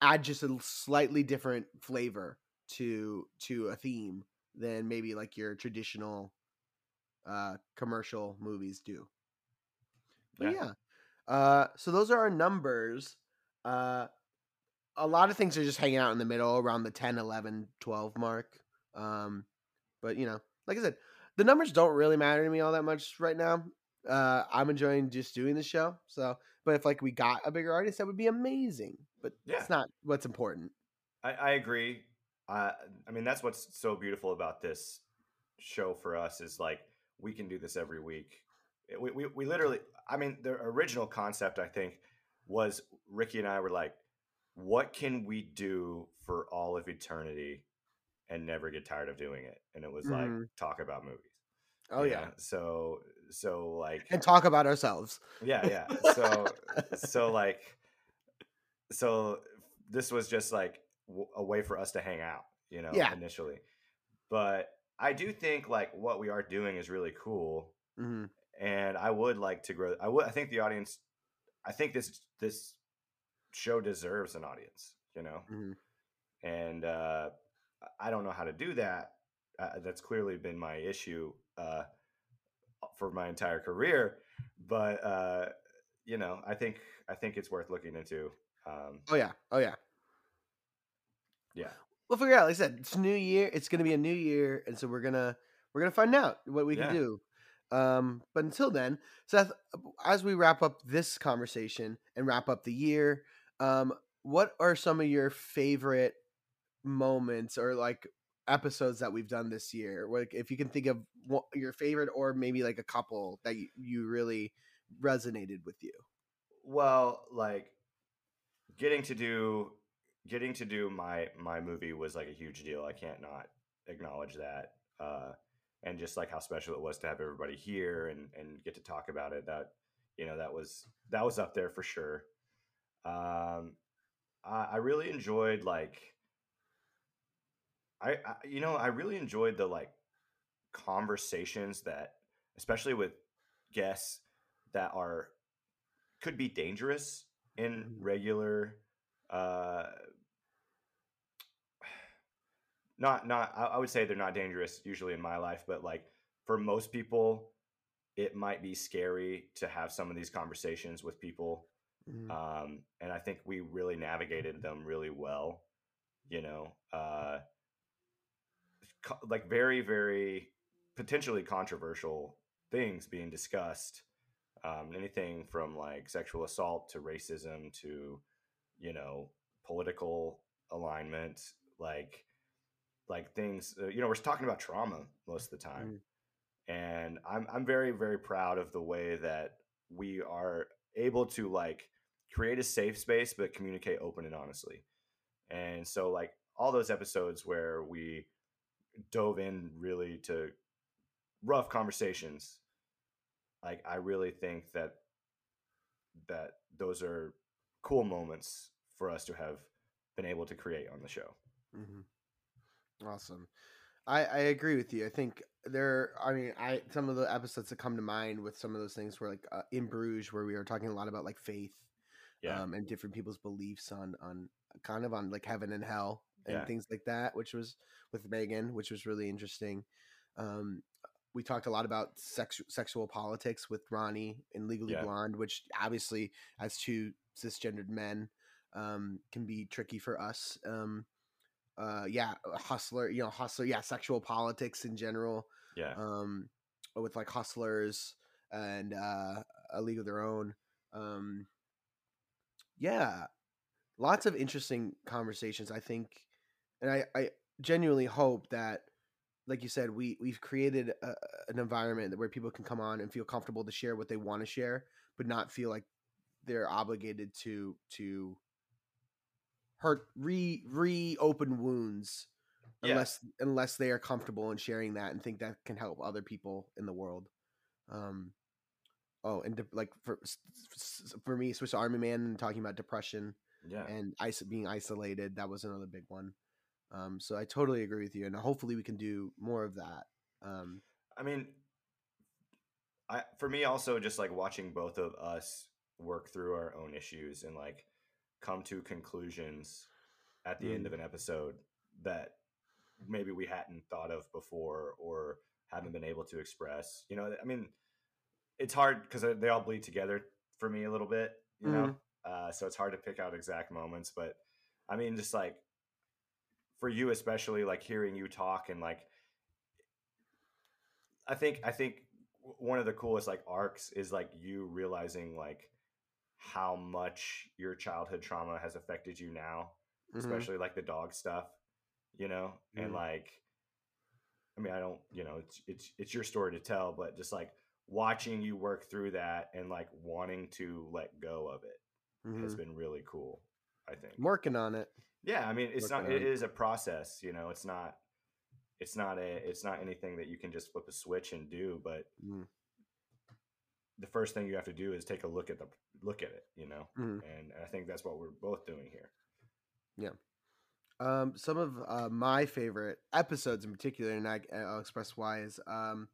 A: add just a slightly different flavor to to a theme than maybe like your traditional uh commercial movies do. But
B: Yeah.
A: yeah. Uh so those are our numbers. Uh a lot of things are just hanging out in the middle around the 10, 11, 12 mark. Um but you know, like I said, the numbers don't really matter to me all that much right now. Uh I'm enjoying just doing the show. So, but if like we got a bigger artist that would be amazing. But
B: Yeah.
A: it's not what's important.
B: I, I agree. Uh, I mean, that's what's so beautiful about this show for us is like we can do this every week. We, we, we literally, I mean, the original concept, I think, was Ricky and I were like, what can we do for all of eternity and never get tired of doing it? And it was like,
A: Mhm.
B: talk about movies.
A: Oh
B: you
A: yeah.
B: So, so like,
A: And talk about ourselves.
B: yeah, yeah. So, so like, so this was just like a way for us to hang out, you know,
A: Yeah.
B: initially. But I do think like what we are doing is really cool,
A: hmm
B: and I would like to grow. I would. I think the audience. I think this this show deserves an audience, you know,
A: hmm
B: and uh, I don't know how to do that. Uh, that's clearly been my issue uh, for my entire career, but uh, you know, I think I think it's worth looking into. Um,
A: Oh yeah. Oh yeah.
B: yeah,
A: We'll figure out. Like I said, it's new year. It's gonna be a new year, and so we're gonna we're gonna find out what we
B: Yeah.
A: can do. Um, but until then, Seth, as we wrap up this conversation and wrap up the year, um, what are some of your favorite moments or like episodes that we've done this year? Like, if you can think of one, your favorite or maybe like a couple that you, you really resonated with you.
B: well, like getting to do getting to do my my movie was like a huge deal. I can't not acknowledge that. Uh, and just like how special it was to have everybody here and and get to talk about it. That you know that was that was up there for sure. Um, I, I really enjoyed like. I, I you know I really enjoyed the like conversations that, especially with guests that are could be dangerous in
A: Mhm.
B: regular uh not not I, I would say they're not dangerous usually in my life but like for most people it might be scary to have some of these conversations with people
A: Mhm.
B: um, and I think we really navigated them really well. You know, uh, co- like very, very potentially controversial things being discussed. Um, anything from like sexual assault to racism to, you know, political alignment, like, like things. Uh, you know, we're talking about trauma most of the time, and I'm I'm very, very proud of the way that we are able to like create a safe space but communicate open and honestly and so like all those episodes where we dove in really to rough conversations like i really think that that those are cool moments for us to have been able to create on the show
A: Mm-hmm. Awesome. I, I agree with you. I think there. I mean, I some of the episodes that come to mind with some of those things were like uh, in Bruges, where we were talking a lot about like faith,
B: yeah
A: um, and different people's beliefs on on kind of on like heaven and hell and
B: Yeah.
A: things like that, which was with Megan, which was really interesting. Um, we talked a lot about sex, sexual politics with Ronnie in Legally
B: Yeah.
A: Blonde, which obviously, as two cisgendered men, um, can be tricky for us. Um, uh, yeah, hustler, you know, hustler, yeah, sexual politics in general
B: yeah
A: um, with like hustlers and uh, a league of their own. Um, yeah, lots of interesting conversations. I think, and I, I genuinely hope that, like you said, we we've created a, an environment where people can come on and feel comfortable to share what they want to share, but not feel like they're obligated to to hurt re reopen wounds
B: Yeah.
A: unless unless they are comfortable in sharing that and think that can help other people in the world. Um, oh, and de- like for for me, Swiss Army Man talking about depression
B: yeah
A: and is- being isolated that was another big one. Um, so I totally agree with you, and hopefully we can do more of that. Um,
B: I mean, I for me also just like watching both of us work through our own issues and like come to conclusions at the end
A: Mm.
B: of an episode that maybe we hadn't thought of before or haven't been able to express. You know, I mean, it's hard because they all bleed together for me a little bit. You know, uh, so it's hard to pick out exact moments, but I mean, just like for you especially, like hearing you talk and like I think I think one of the coolest like arcs is like you realizing like how much your childhood trauma has affected you now,
A: mhm.
B: especially like the dog stuff, you know, and
A: Mhm.
B: like I mean, I don't, you know, it's it's it's your story to tell, but just like watching you work through that and like wanting to let go of it has
A: Mhm.
B: been really cool. I think.
A: Working on it.
B: Yeah, I mean, it's not.
A: working
B: It
A: on-
B: is a process. You know, it's not. It's not a. It's not anything that you can just flip a switch and do. But
A: Mm.
B: the first thing you have to do is take a look at the look at it. You know,
A: Mhm.
B: and I think that's what we're both doing here. Yeah.
A: Um, some of uh, my favorite episodes in particular, and I, I'll express why is um,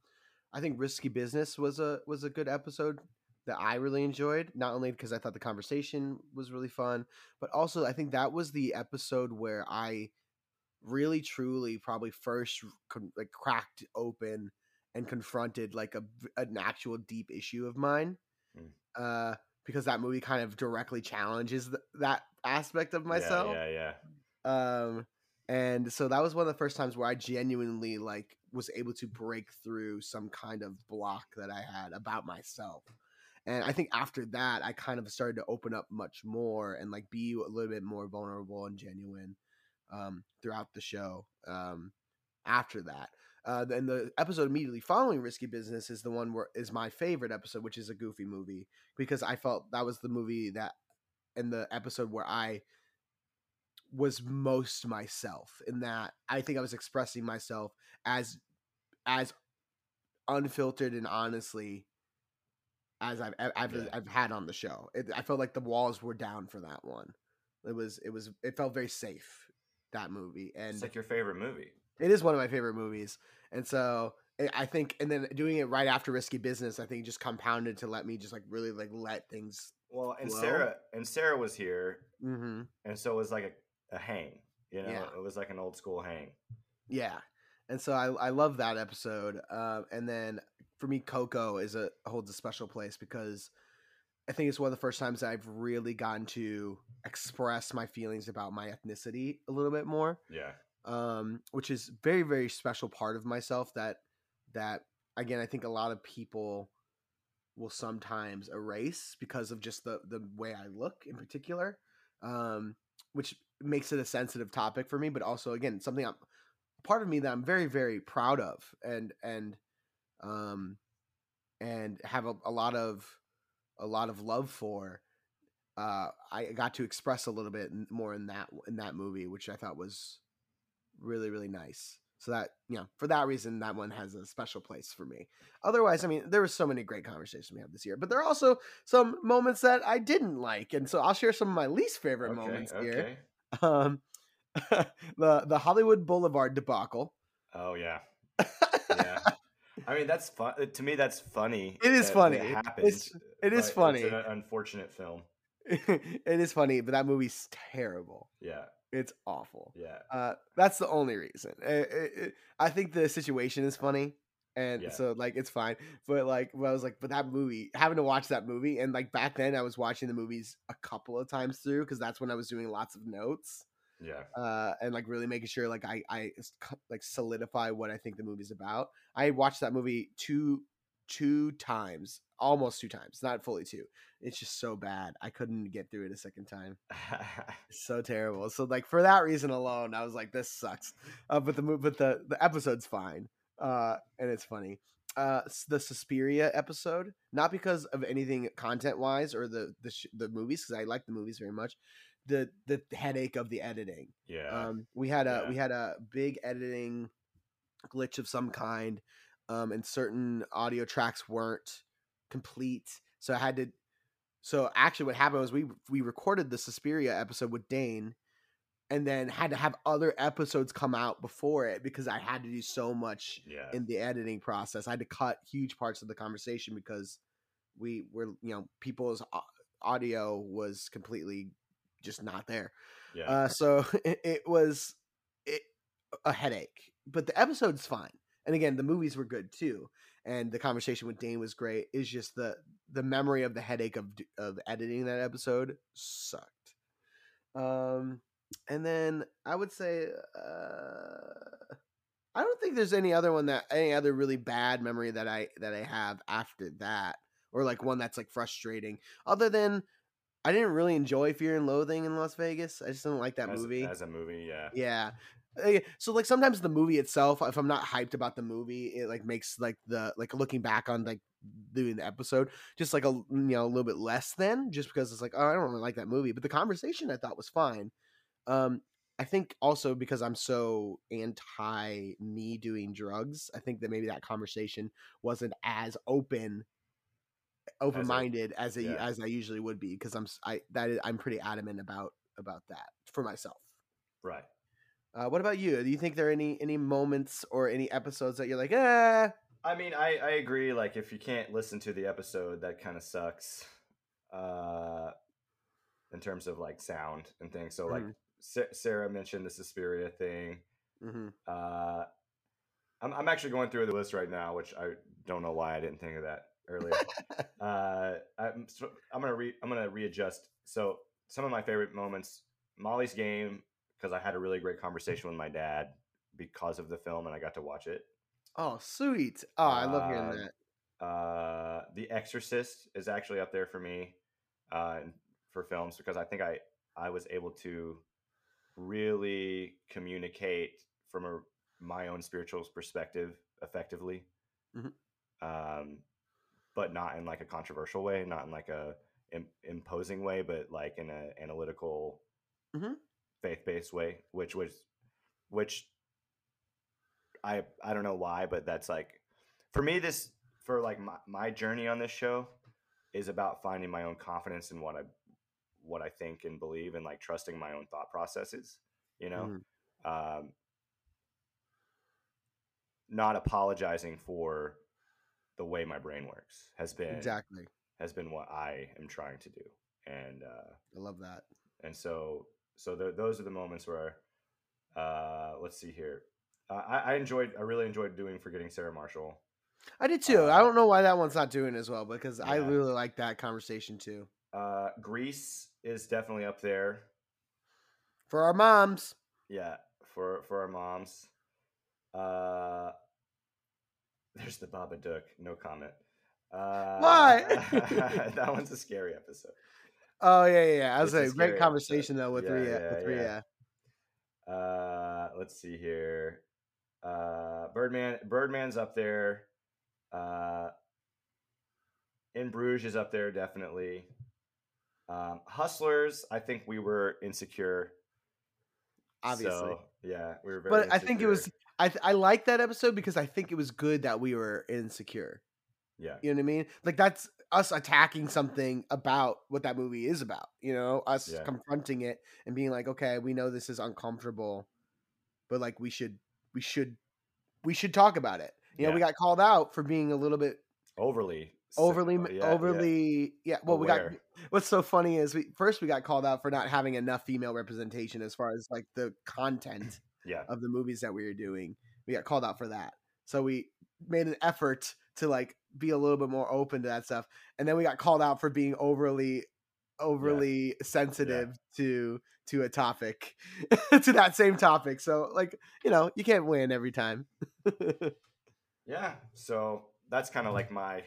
A: I think Risky Business was a was a good episode that I really enjoyed. Not only because I thought the conversation was really fun, but also I think that was the episode where I really truly probably first like cracked open and confronted like a an actual deep issue of mine.
B: Mm.
A: Uh, because that movie kind of directly challenges th- that aspect of myself
B: Yeah, yeah,
A: um and so that was one of the first times where i genuinely like was able to break through some kind of block that i had about myself. And i think after that i kind of started to open up much more and like be a little bit more vulnerable and genuine um throughout the show um after that. Uh then the episode immediately following risky business is the one where is my favorite episode which is a goofy movie because i felt that was the movie that in the episode where i was most myself in that I think I was expressing myself as as unfiltered and honestly as I've I've,
B: Yeah.
A: I've had on the show. It, I felt like the walls were down for that one. It was it was it felt very safe that movie and
B: It's like your favorite movie.
A: It is one of my favorite movies, and so I- I think, and then doing it right after Risky Business, I think just compounded to let me just like really like let things.
B: Well, and
A: Well-
B: Sarah and Sarah was here,
A: Mm-hmm.
B: and so it was like a, a hang. You know,
A: Yeah.
B: it was like an old school hang.
A: Yeah, and so I I love that episode. Um, and then for me, Coco is a holds a special place because I think it's one of the first times I've really gotten to express my feelings about my ethnicity a little bit more.
B: Yeah,
A: um, which is very very special part of myself that that again I think a lot of people will sometimes erase because of just the the way I look in particular, um, which makes it a sensitive topic for me. But also again something I'm part of me that I'm very very proud of and and um and have a, a lot of a lot of love for. Uh, I got to express a little bit more in that in that movie, which I thought was really really nice so that you know for that reason that one has a special place for me otherwise i mean there were so many great conversations we had this year but there are also some moments that i didn't like and so i'll share some of my least favorite
B: okay,
A: moments
B: okay.
A: here um the the hollywood boulevard debacle
B: Oh yeah, yeah. I mean, that's fun. To me, that's funny.
A: It is
B: that-
A: funny.
B: That it
A: It's-
B: happened.
A: it is
B: but
A: funny.
B: It's an unfortunate film.
A: it is funny but that movie's terrible
B: Yeah,
A: it's awful
B: yeah,
A: Uh, that's the only reason. Uh, it- it- I think the situation is funny, and
B: Yeah.
A: so like it's fine. But like, well, I was like, but that movie, having to watch that movie, and like back then, I was watching the movies a couple of times through because that's when I was doing lots of notes,
B: yeah.
A: uh, and like really making sure like I I like solidify what I think the movie's about. I watched that movie two two times, almost two times, not fully two. It's just so bad. I couldn't get through it a second time. So terrible. So like for that reason alone, I was like, this sucks. Uh, but the mo- but the the episode's fine. Uh, and it's funny. Uh, the Suspiria episode, not because of anything content wise or the the sh- the movies, because I like the movies very much. The the headache of the editing.
B: yeah.
A: Um, we had a
B: Yeah.
A: we had a big editing glitch of some kind, um, and certain audio tracks weren't complete. So I had to. So actually, what happened was we we recorded the Suspiria episode with Dane, and then had to have other episodes come out before it because I had to do so much
B: yeah.
A: in the editing process. I had to cut huge parts of the conversation because we were you know people's audio was completely just not there.
B: yeah.
A: Uh, so it, it was it, a headache, but the episode's fine. And again, the movies were good too, and the conversation with Dane was great. It's just the the memory of the headache of of editing that episode sucked. Um, and then I would say, uh, I don't think there's any other one that any other really bad memory that I that I have after that, or like one that's like frustrating. Other than I didn't really enjoy Fear and Loathing in Las Vegas. I just didn't like that
B: as,
A: movie.
B: as a movie, yeah.
A: yeah. Uh, So like sometimes the movie itself, if I'm not hyped about the movie, it like makes like the like looking back on like doing the episode just like a you know a little bit less than just because it's like oh I don't really like that movie, but the conversation I thought was fine. Um, I think also because I'm so anti me doing drugs, I think that maybe that conversation wasn't as open open minded as, it,
B: yeah.
A: as I usually would be because I'm I that is, I'm pretty adamant about about that for myself.
B: Right.
A: Uh, what about you? Do you think there are any any moments or any episodes that you're like, eh?
B: I mean, I, I agree. Like, if you can't listen to the episode, that kind of sucks. Uh, in terms of like sound and things. So, like
A: Mhm.
B: Sa- Sarah mentioned the Suspiria thing.
A: Mm-hmm.
B: Uh, I'm I'm actually going through the list right now, which I don't know why I didn't think of that earlier. uh, I'm so I'm gonna re I'm gonna readjust. So some of my favorite moments, Molly's game, because I had a really great conversation with my dad because of the film, and I got to watch it.
A: Oh, sweet. Oh, I love hearing
B: Uh,
A: that.
B: Uh, The Exorcist is actually up there for me uh, for films because I think I I was able to really communicate from a my own spiritual perspective effectively,
A: Mhm.
B: um, but not in like a controversial way, not in like a im- imposing way, but like in a analytical,
A: Mhm.
B: faith based way, which was which I I don't know why, but that's like for me this for like my, my journey on this show is about finding my own confidence in what I what I think and believe and like trusting my own thought processes, you know.
A: Mhm.
B: Um not apologizing for the way my brain works has been
A: Exactly.
B: has been what I am trying to do, and uh,
A: I love that.
B: and so so th- those are the moments where uh, let's see here. Uh, I, I enjoyed I really enjoyed doing forgetting Sarah Marshall.
A: I did too. I
B: Uh,
A: don't know why that one's not doing as well because I really like that conversation too.
B: Uh, Grease is definitely up there.
A: For our moms.
B: Yeah, for for our moms. Uh, there's the Baba Babadook. No comment. Uh,
A: Why?
B: that one's a scary episode.
A: Oh yeah, yeah. yeah. That was
B: It's a
A: great conversation
B: episode.
A: though with
B: Yeah,
A: Rhea.
B: yeah,
A: with
B: yeah. Uh, let's see here. Uh, Birdman. Birdman's up there. Uh, In Bruges is up there definitely. Um, Hustlers. I think we were insecure.
A: Obviously.
B: So, yeah, we were very.
A: But I think it was. I th- I like that episode because I think it was good that we were insecure.
B: Yeah.
A: You know what I mean? Like that's us attacking something about what that movie is about. You know, us
B: Yeah.
A: confronting it and being like, okay, we know this is uncomfortable, but like we should we should we should talk about it. You know, we got called out for being a little bit
B: overly
A: overly.
B: Yeah, yeah.
A: overly yeah, well we got what's so funny is we first we got called out for not having enough female representation as far as like the content
B: yeah
A: of the movies that we were doing. We got called out for that. So we made an effort to like be a little bit more open to that stuff. And then we got called out for being overly overly sensitive to to a topic to that same topic. So like, you know, you can't win every time.
B: yeah so that's kind of like my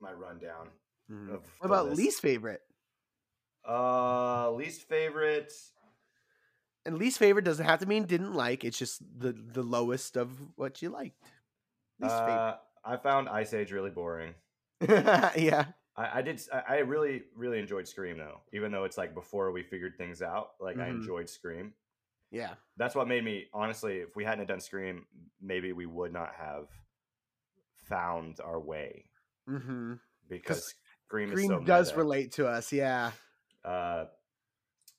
B: my rundown
A: Mhm.
B: of
A: What about
B: list.
A: least favorite?
B: uh least favorite
A: And least favorite doesn't have to mean didn't like. It's just the the lowest of what you liked. Least
B: uh i found ice age really boring
A: yeah.
B: I, I did I really really enjoyed scream though even though it's like before we figured things out like i
A: Mhm.
B: enjoyed scream
A: Yeah.
B: that's what made me honestly if we hadn't done scream maybe we would not have found our way
A: Mm-hmm.
B: because is
A: Green
B: so
A: does
B: meta.
A: relate to us. Yeah.
B: uh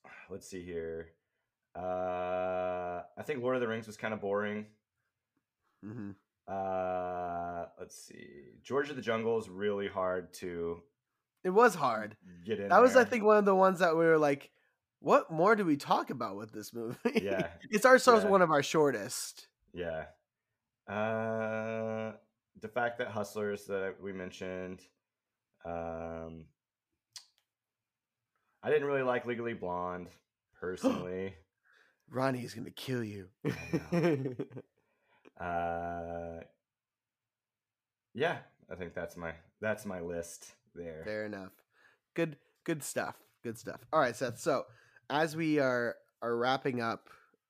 B: let's see here uh i think lord of the rings was kind of boring
A: Mm-hmm.
B: uh let's see george of the jungle is really hard to
A: It was hard.
B: get in
A: That was, I think, one of the ones that we were like, "What more do we talk about with this movie?"
B: Yeah.
A: it's our
B: Yeah.
A: one of our shortest.
B: yeah uh the fact that hustlers that we mentioned um i didn't really like legally blonde personally
A: ronnie is gonna kill you.
B: uh yeah i think that's my that's my list there
A: Fair enough. Good, good stuff. Good stuff. All right, Seth. So as we are are wrapping up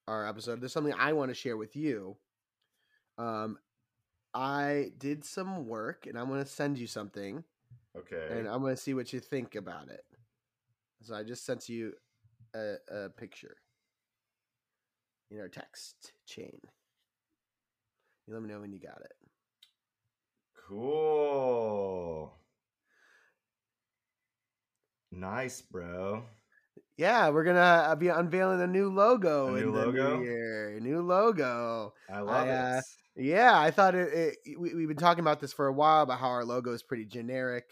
A: our episode, there's something I want to share with you. Um, I did some work, and I'm going to send you something,
B: okay
A: and I'm going to see what you think about it. So I just sent you a, a picture in our text chain. You let me know when you got it.
B: cool nice bro
A: Yeah, we're gonna uh, be unveiling a new logo.
B: A
A: in
B: new
A: the
B: logo?
A: New year. New logo.
B: i love
A: uh,
B: it
A: Yeah, I thought it. it we, we've been talking about this for a while about how our logo is pretty generic,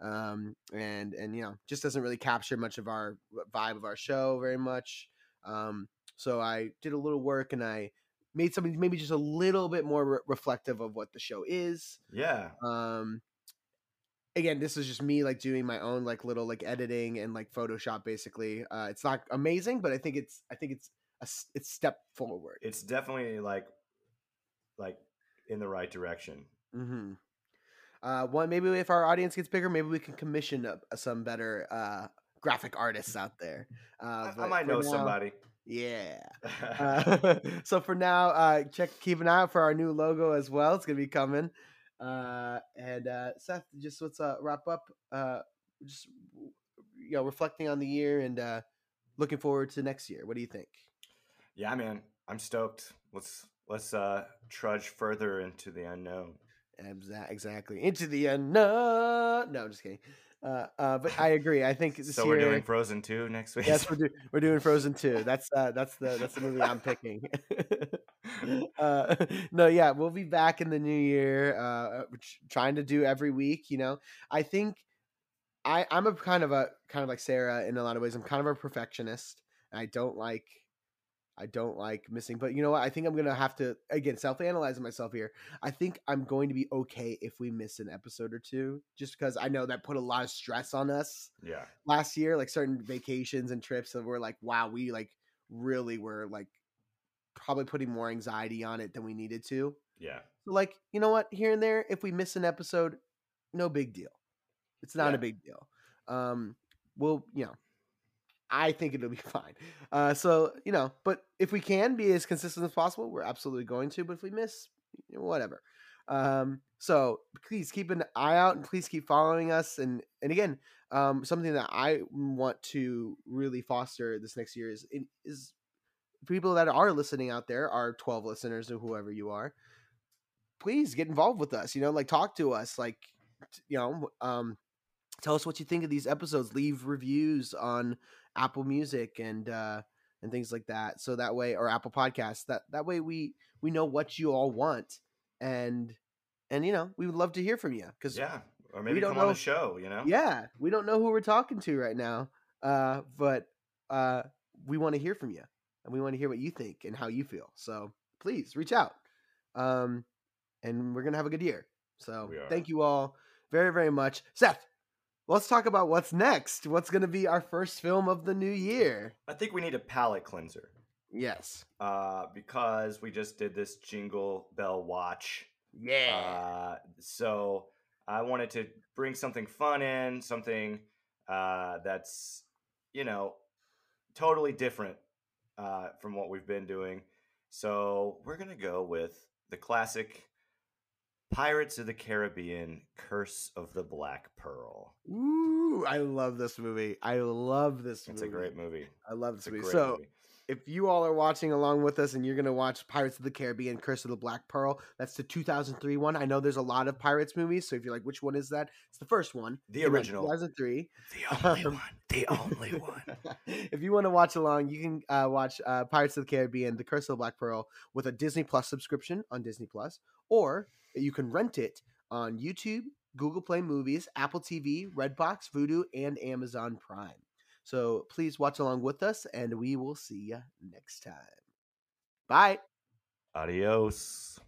A: um, and and you know just doesn't really capture much of our vibe of our show very much. Um, so I did a little work and I made something maybe just a little bit more re- reflective of what the show is.
B: yeah
A: Um, again, this is just me like doing my own like little like editing and like Photoshop basically. Uh, it's not amazing, but I think it's I think it's a it's step forward.
B: it's definitely like like in the right direction
A: Mm-hmm. Uh, one maybe if our audience gets bigger, maybe we can commission uh, some better uh, graphic artists out there. Uh,
B: I, I might know
A: now-
B: somebody
A: Yeah. Uh, so for now, uh, check keep an eye out for our new logo as well. It's gonna be coming. Uh, and uh, Seth, just let's uh, wrap up. Uh, just you know, reflecting on the year and uh, looking forward to next year. What do you think?
B: yeah man i'm stoked let's let's uh trudge further into the unknown
A: Exactly into the unknown. No, I'm just kidding. Uh, uh, but I agree. I think
B: so
A: year,
B: we're doing Frozen two next week.
A: yes, we're, do- we're doing Frozen two. That's uh, that's the that's the movie I'm picking. uh, no, yeah, we'll be back in the new year, uh, tr- trying to do every week. You know, I think I I'm a kind of a kind of like Sarah in a lot of ways. I'm kind of a perfectionist. I don't like I don't like missing, but you know what? I think I'm gonna have to again self-analyze myself here. I think I'm going to be okay if we miss an episode or two, just because I know that put a lot of stress on us
B: yeah,
A: last year. Like certain vacations and trips that were like, wow, we like really were like probably putting more anxiety on it than we needed to.
B: yeah,
A: So like, you know what? Here and there, if we miss an episode, no big deal. It's not
B: Yeah.
A: a big deal. Um, we'll, you know, I think it'll be fine. Uh, so you know, but if we can be as consistent as possible, we're absolutely going to. But if we miss, whatever. Um, so please keep an eye out and please keep following us. And and again, um, something that I want to really foster this next year is is people that are listening out there, our twelve listeners or whoever you are, please get involved with us. You know, like talk to us, like you know, um, tell us what you think of these episodes. Leave reviews on Apple Music and uh, and things like that. So that way, or Apple Podcasts. That that way we we know what you all want, and and you know we would love to hear from you because
B: yeah. Or maybe we
A: don't
B: come on
A: know-
B: the show. You know.
A: yeah, we don't know who we're talking to right now, uh, but uh, we want to hear from you, and we want to hear what you think and how you feel. So please reach out, um, and we're gonna have a good year. So thank you all very very much, Seth. Let's talk about what's next. What's gonna be our first film of the new year?
B: I think we need a palate cleanser.
A: Yes.
B: uh, because we just did this jingle bell watch.
A: Yeah.
B: Uh, so I wanted to bring something fun in, something uh, that's you know totally different uh, from what we've been doing. So we're gonna go with the classic Pirates of the Caribbean: Curse of the Black Pearl.
A: Ooh, I love this movie. I love this movie.
B: It's
A: movie.
B: a great movie.
A: I love this
B: It's a
A: movie.
B: great
A: So
B: movie.
A: If you all are watching along with us and you're going to watch Pirates of the Caribbean Curse of the Black Pearl, that's the 2003 one. I know there's a lot of Pirates movies, so if you're like, which one is that? It's the first one.
B: The
A: Came out in
B: original.
A: 2003.
B: The only
A: Um,
B: one. The only one.
A: if you want to watch along, you can uh, watch uh, Pirates of the Caribbean: The Curse of the Black Pearl with a Disney Plus subscription on Disney Plus, or you can rent it on YouTube, Google Play Movies, Apple TV, Redbox, Vudu, and Amazon Prime. So please watch along with us, and we will see you next time. Bye.
B: Adios.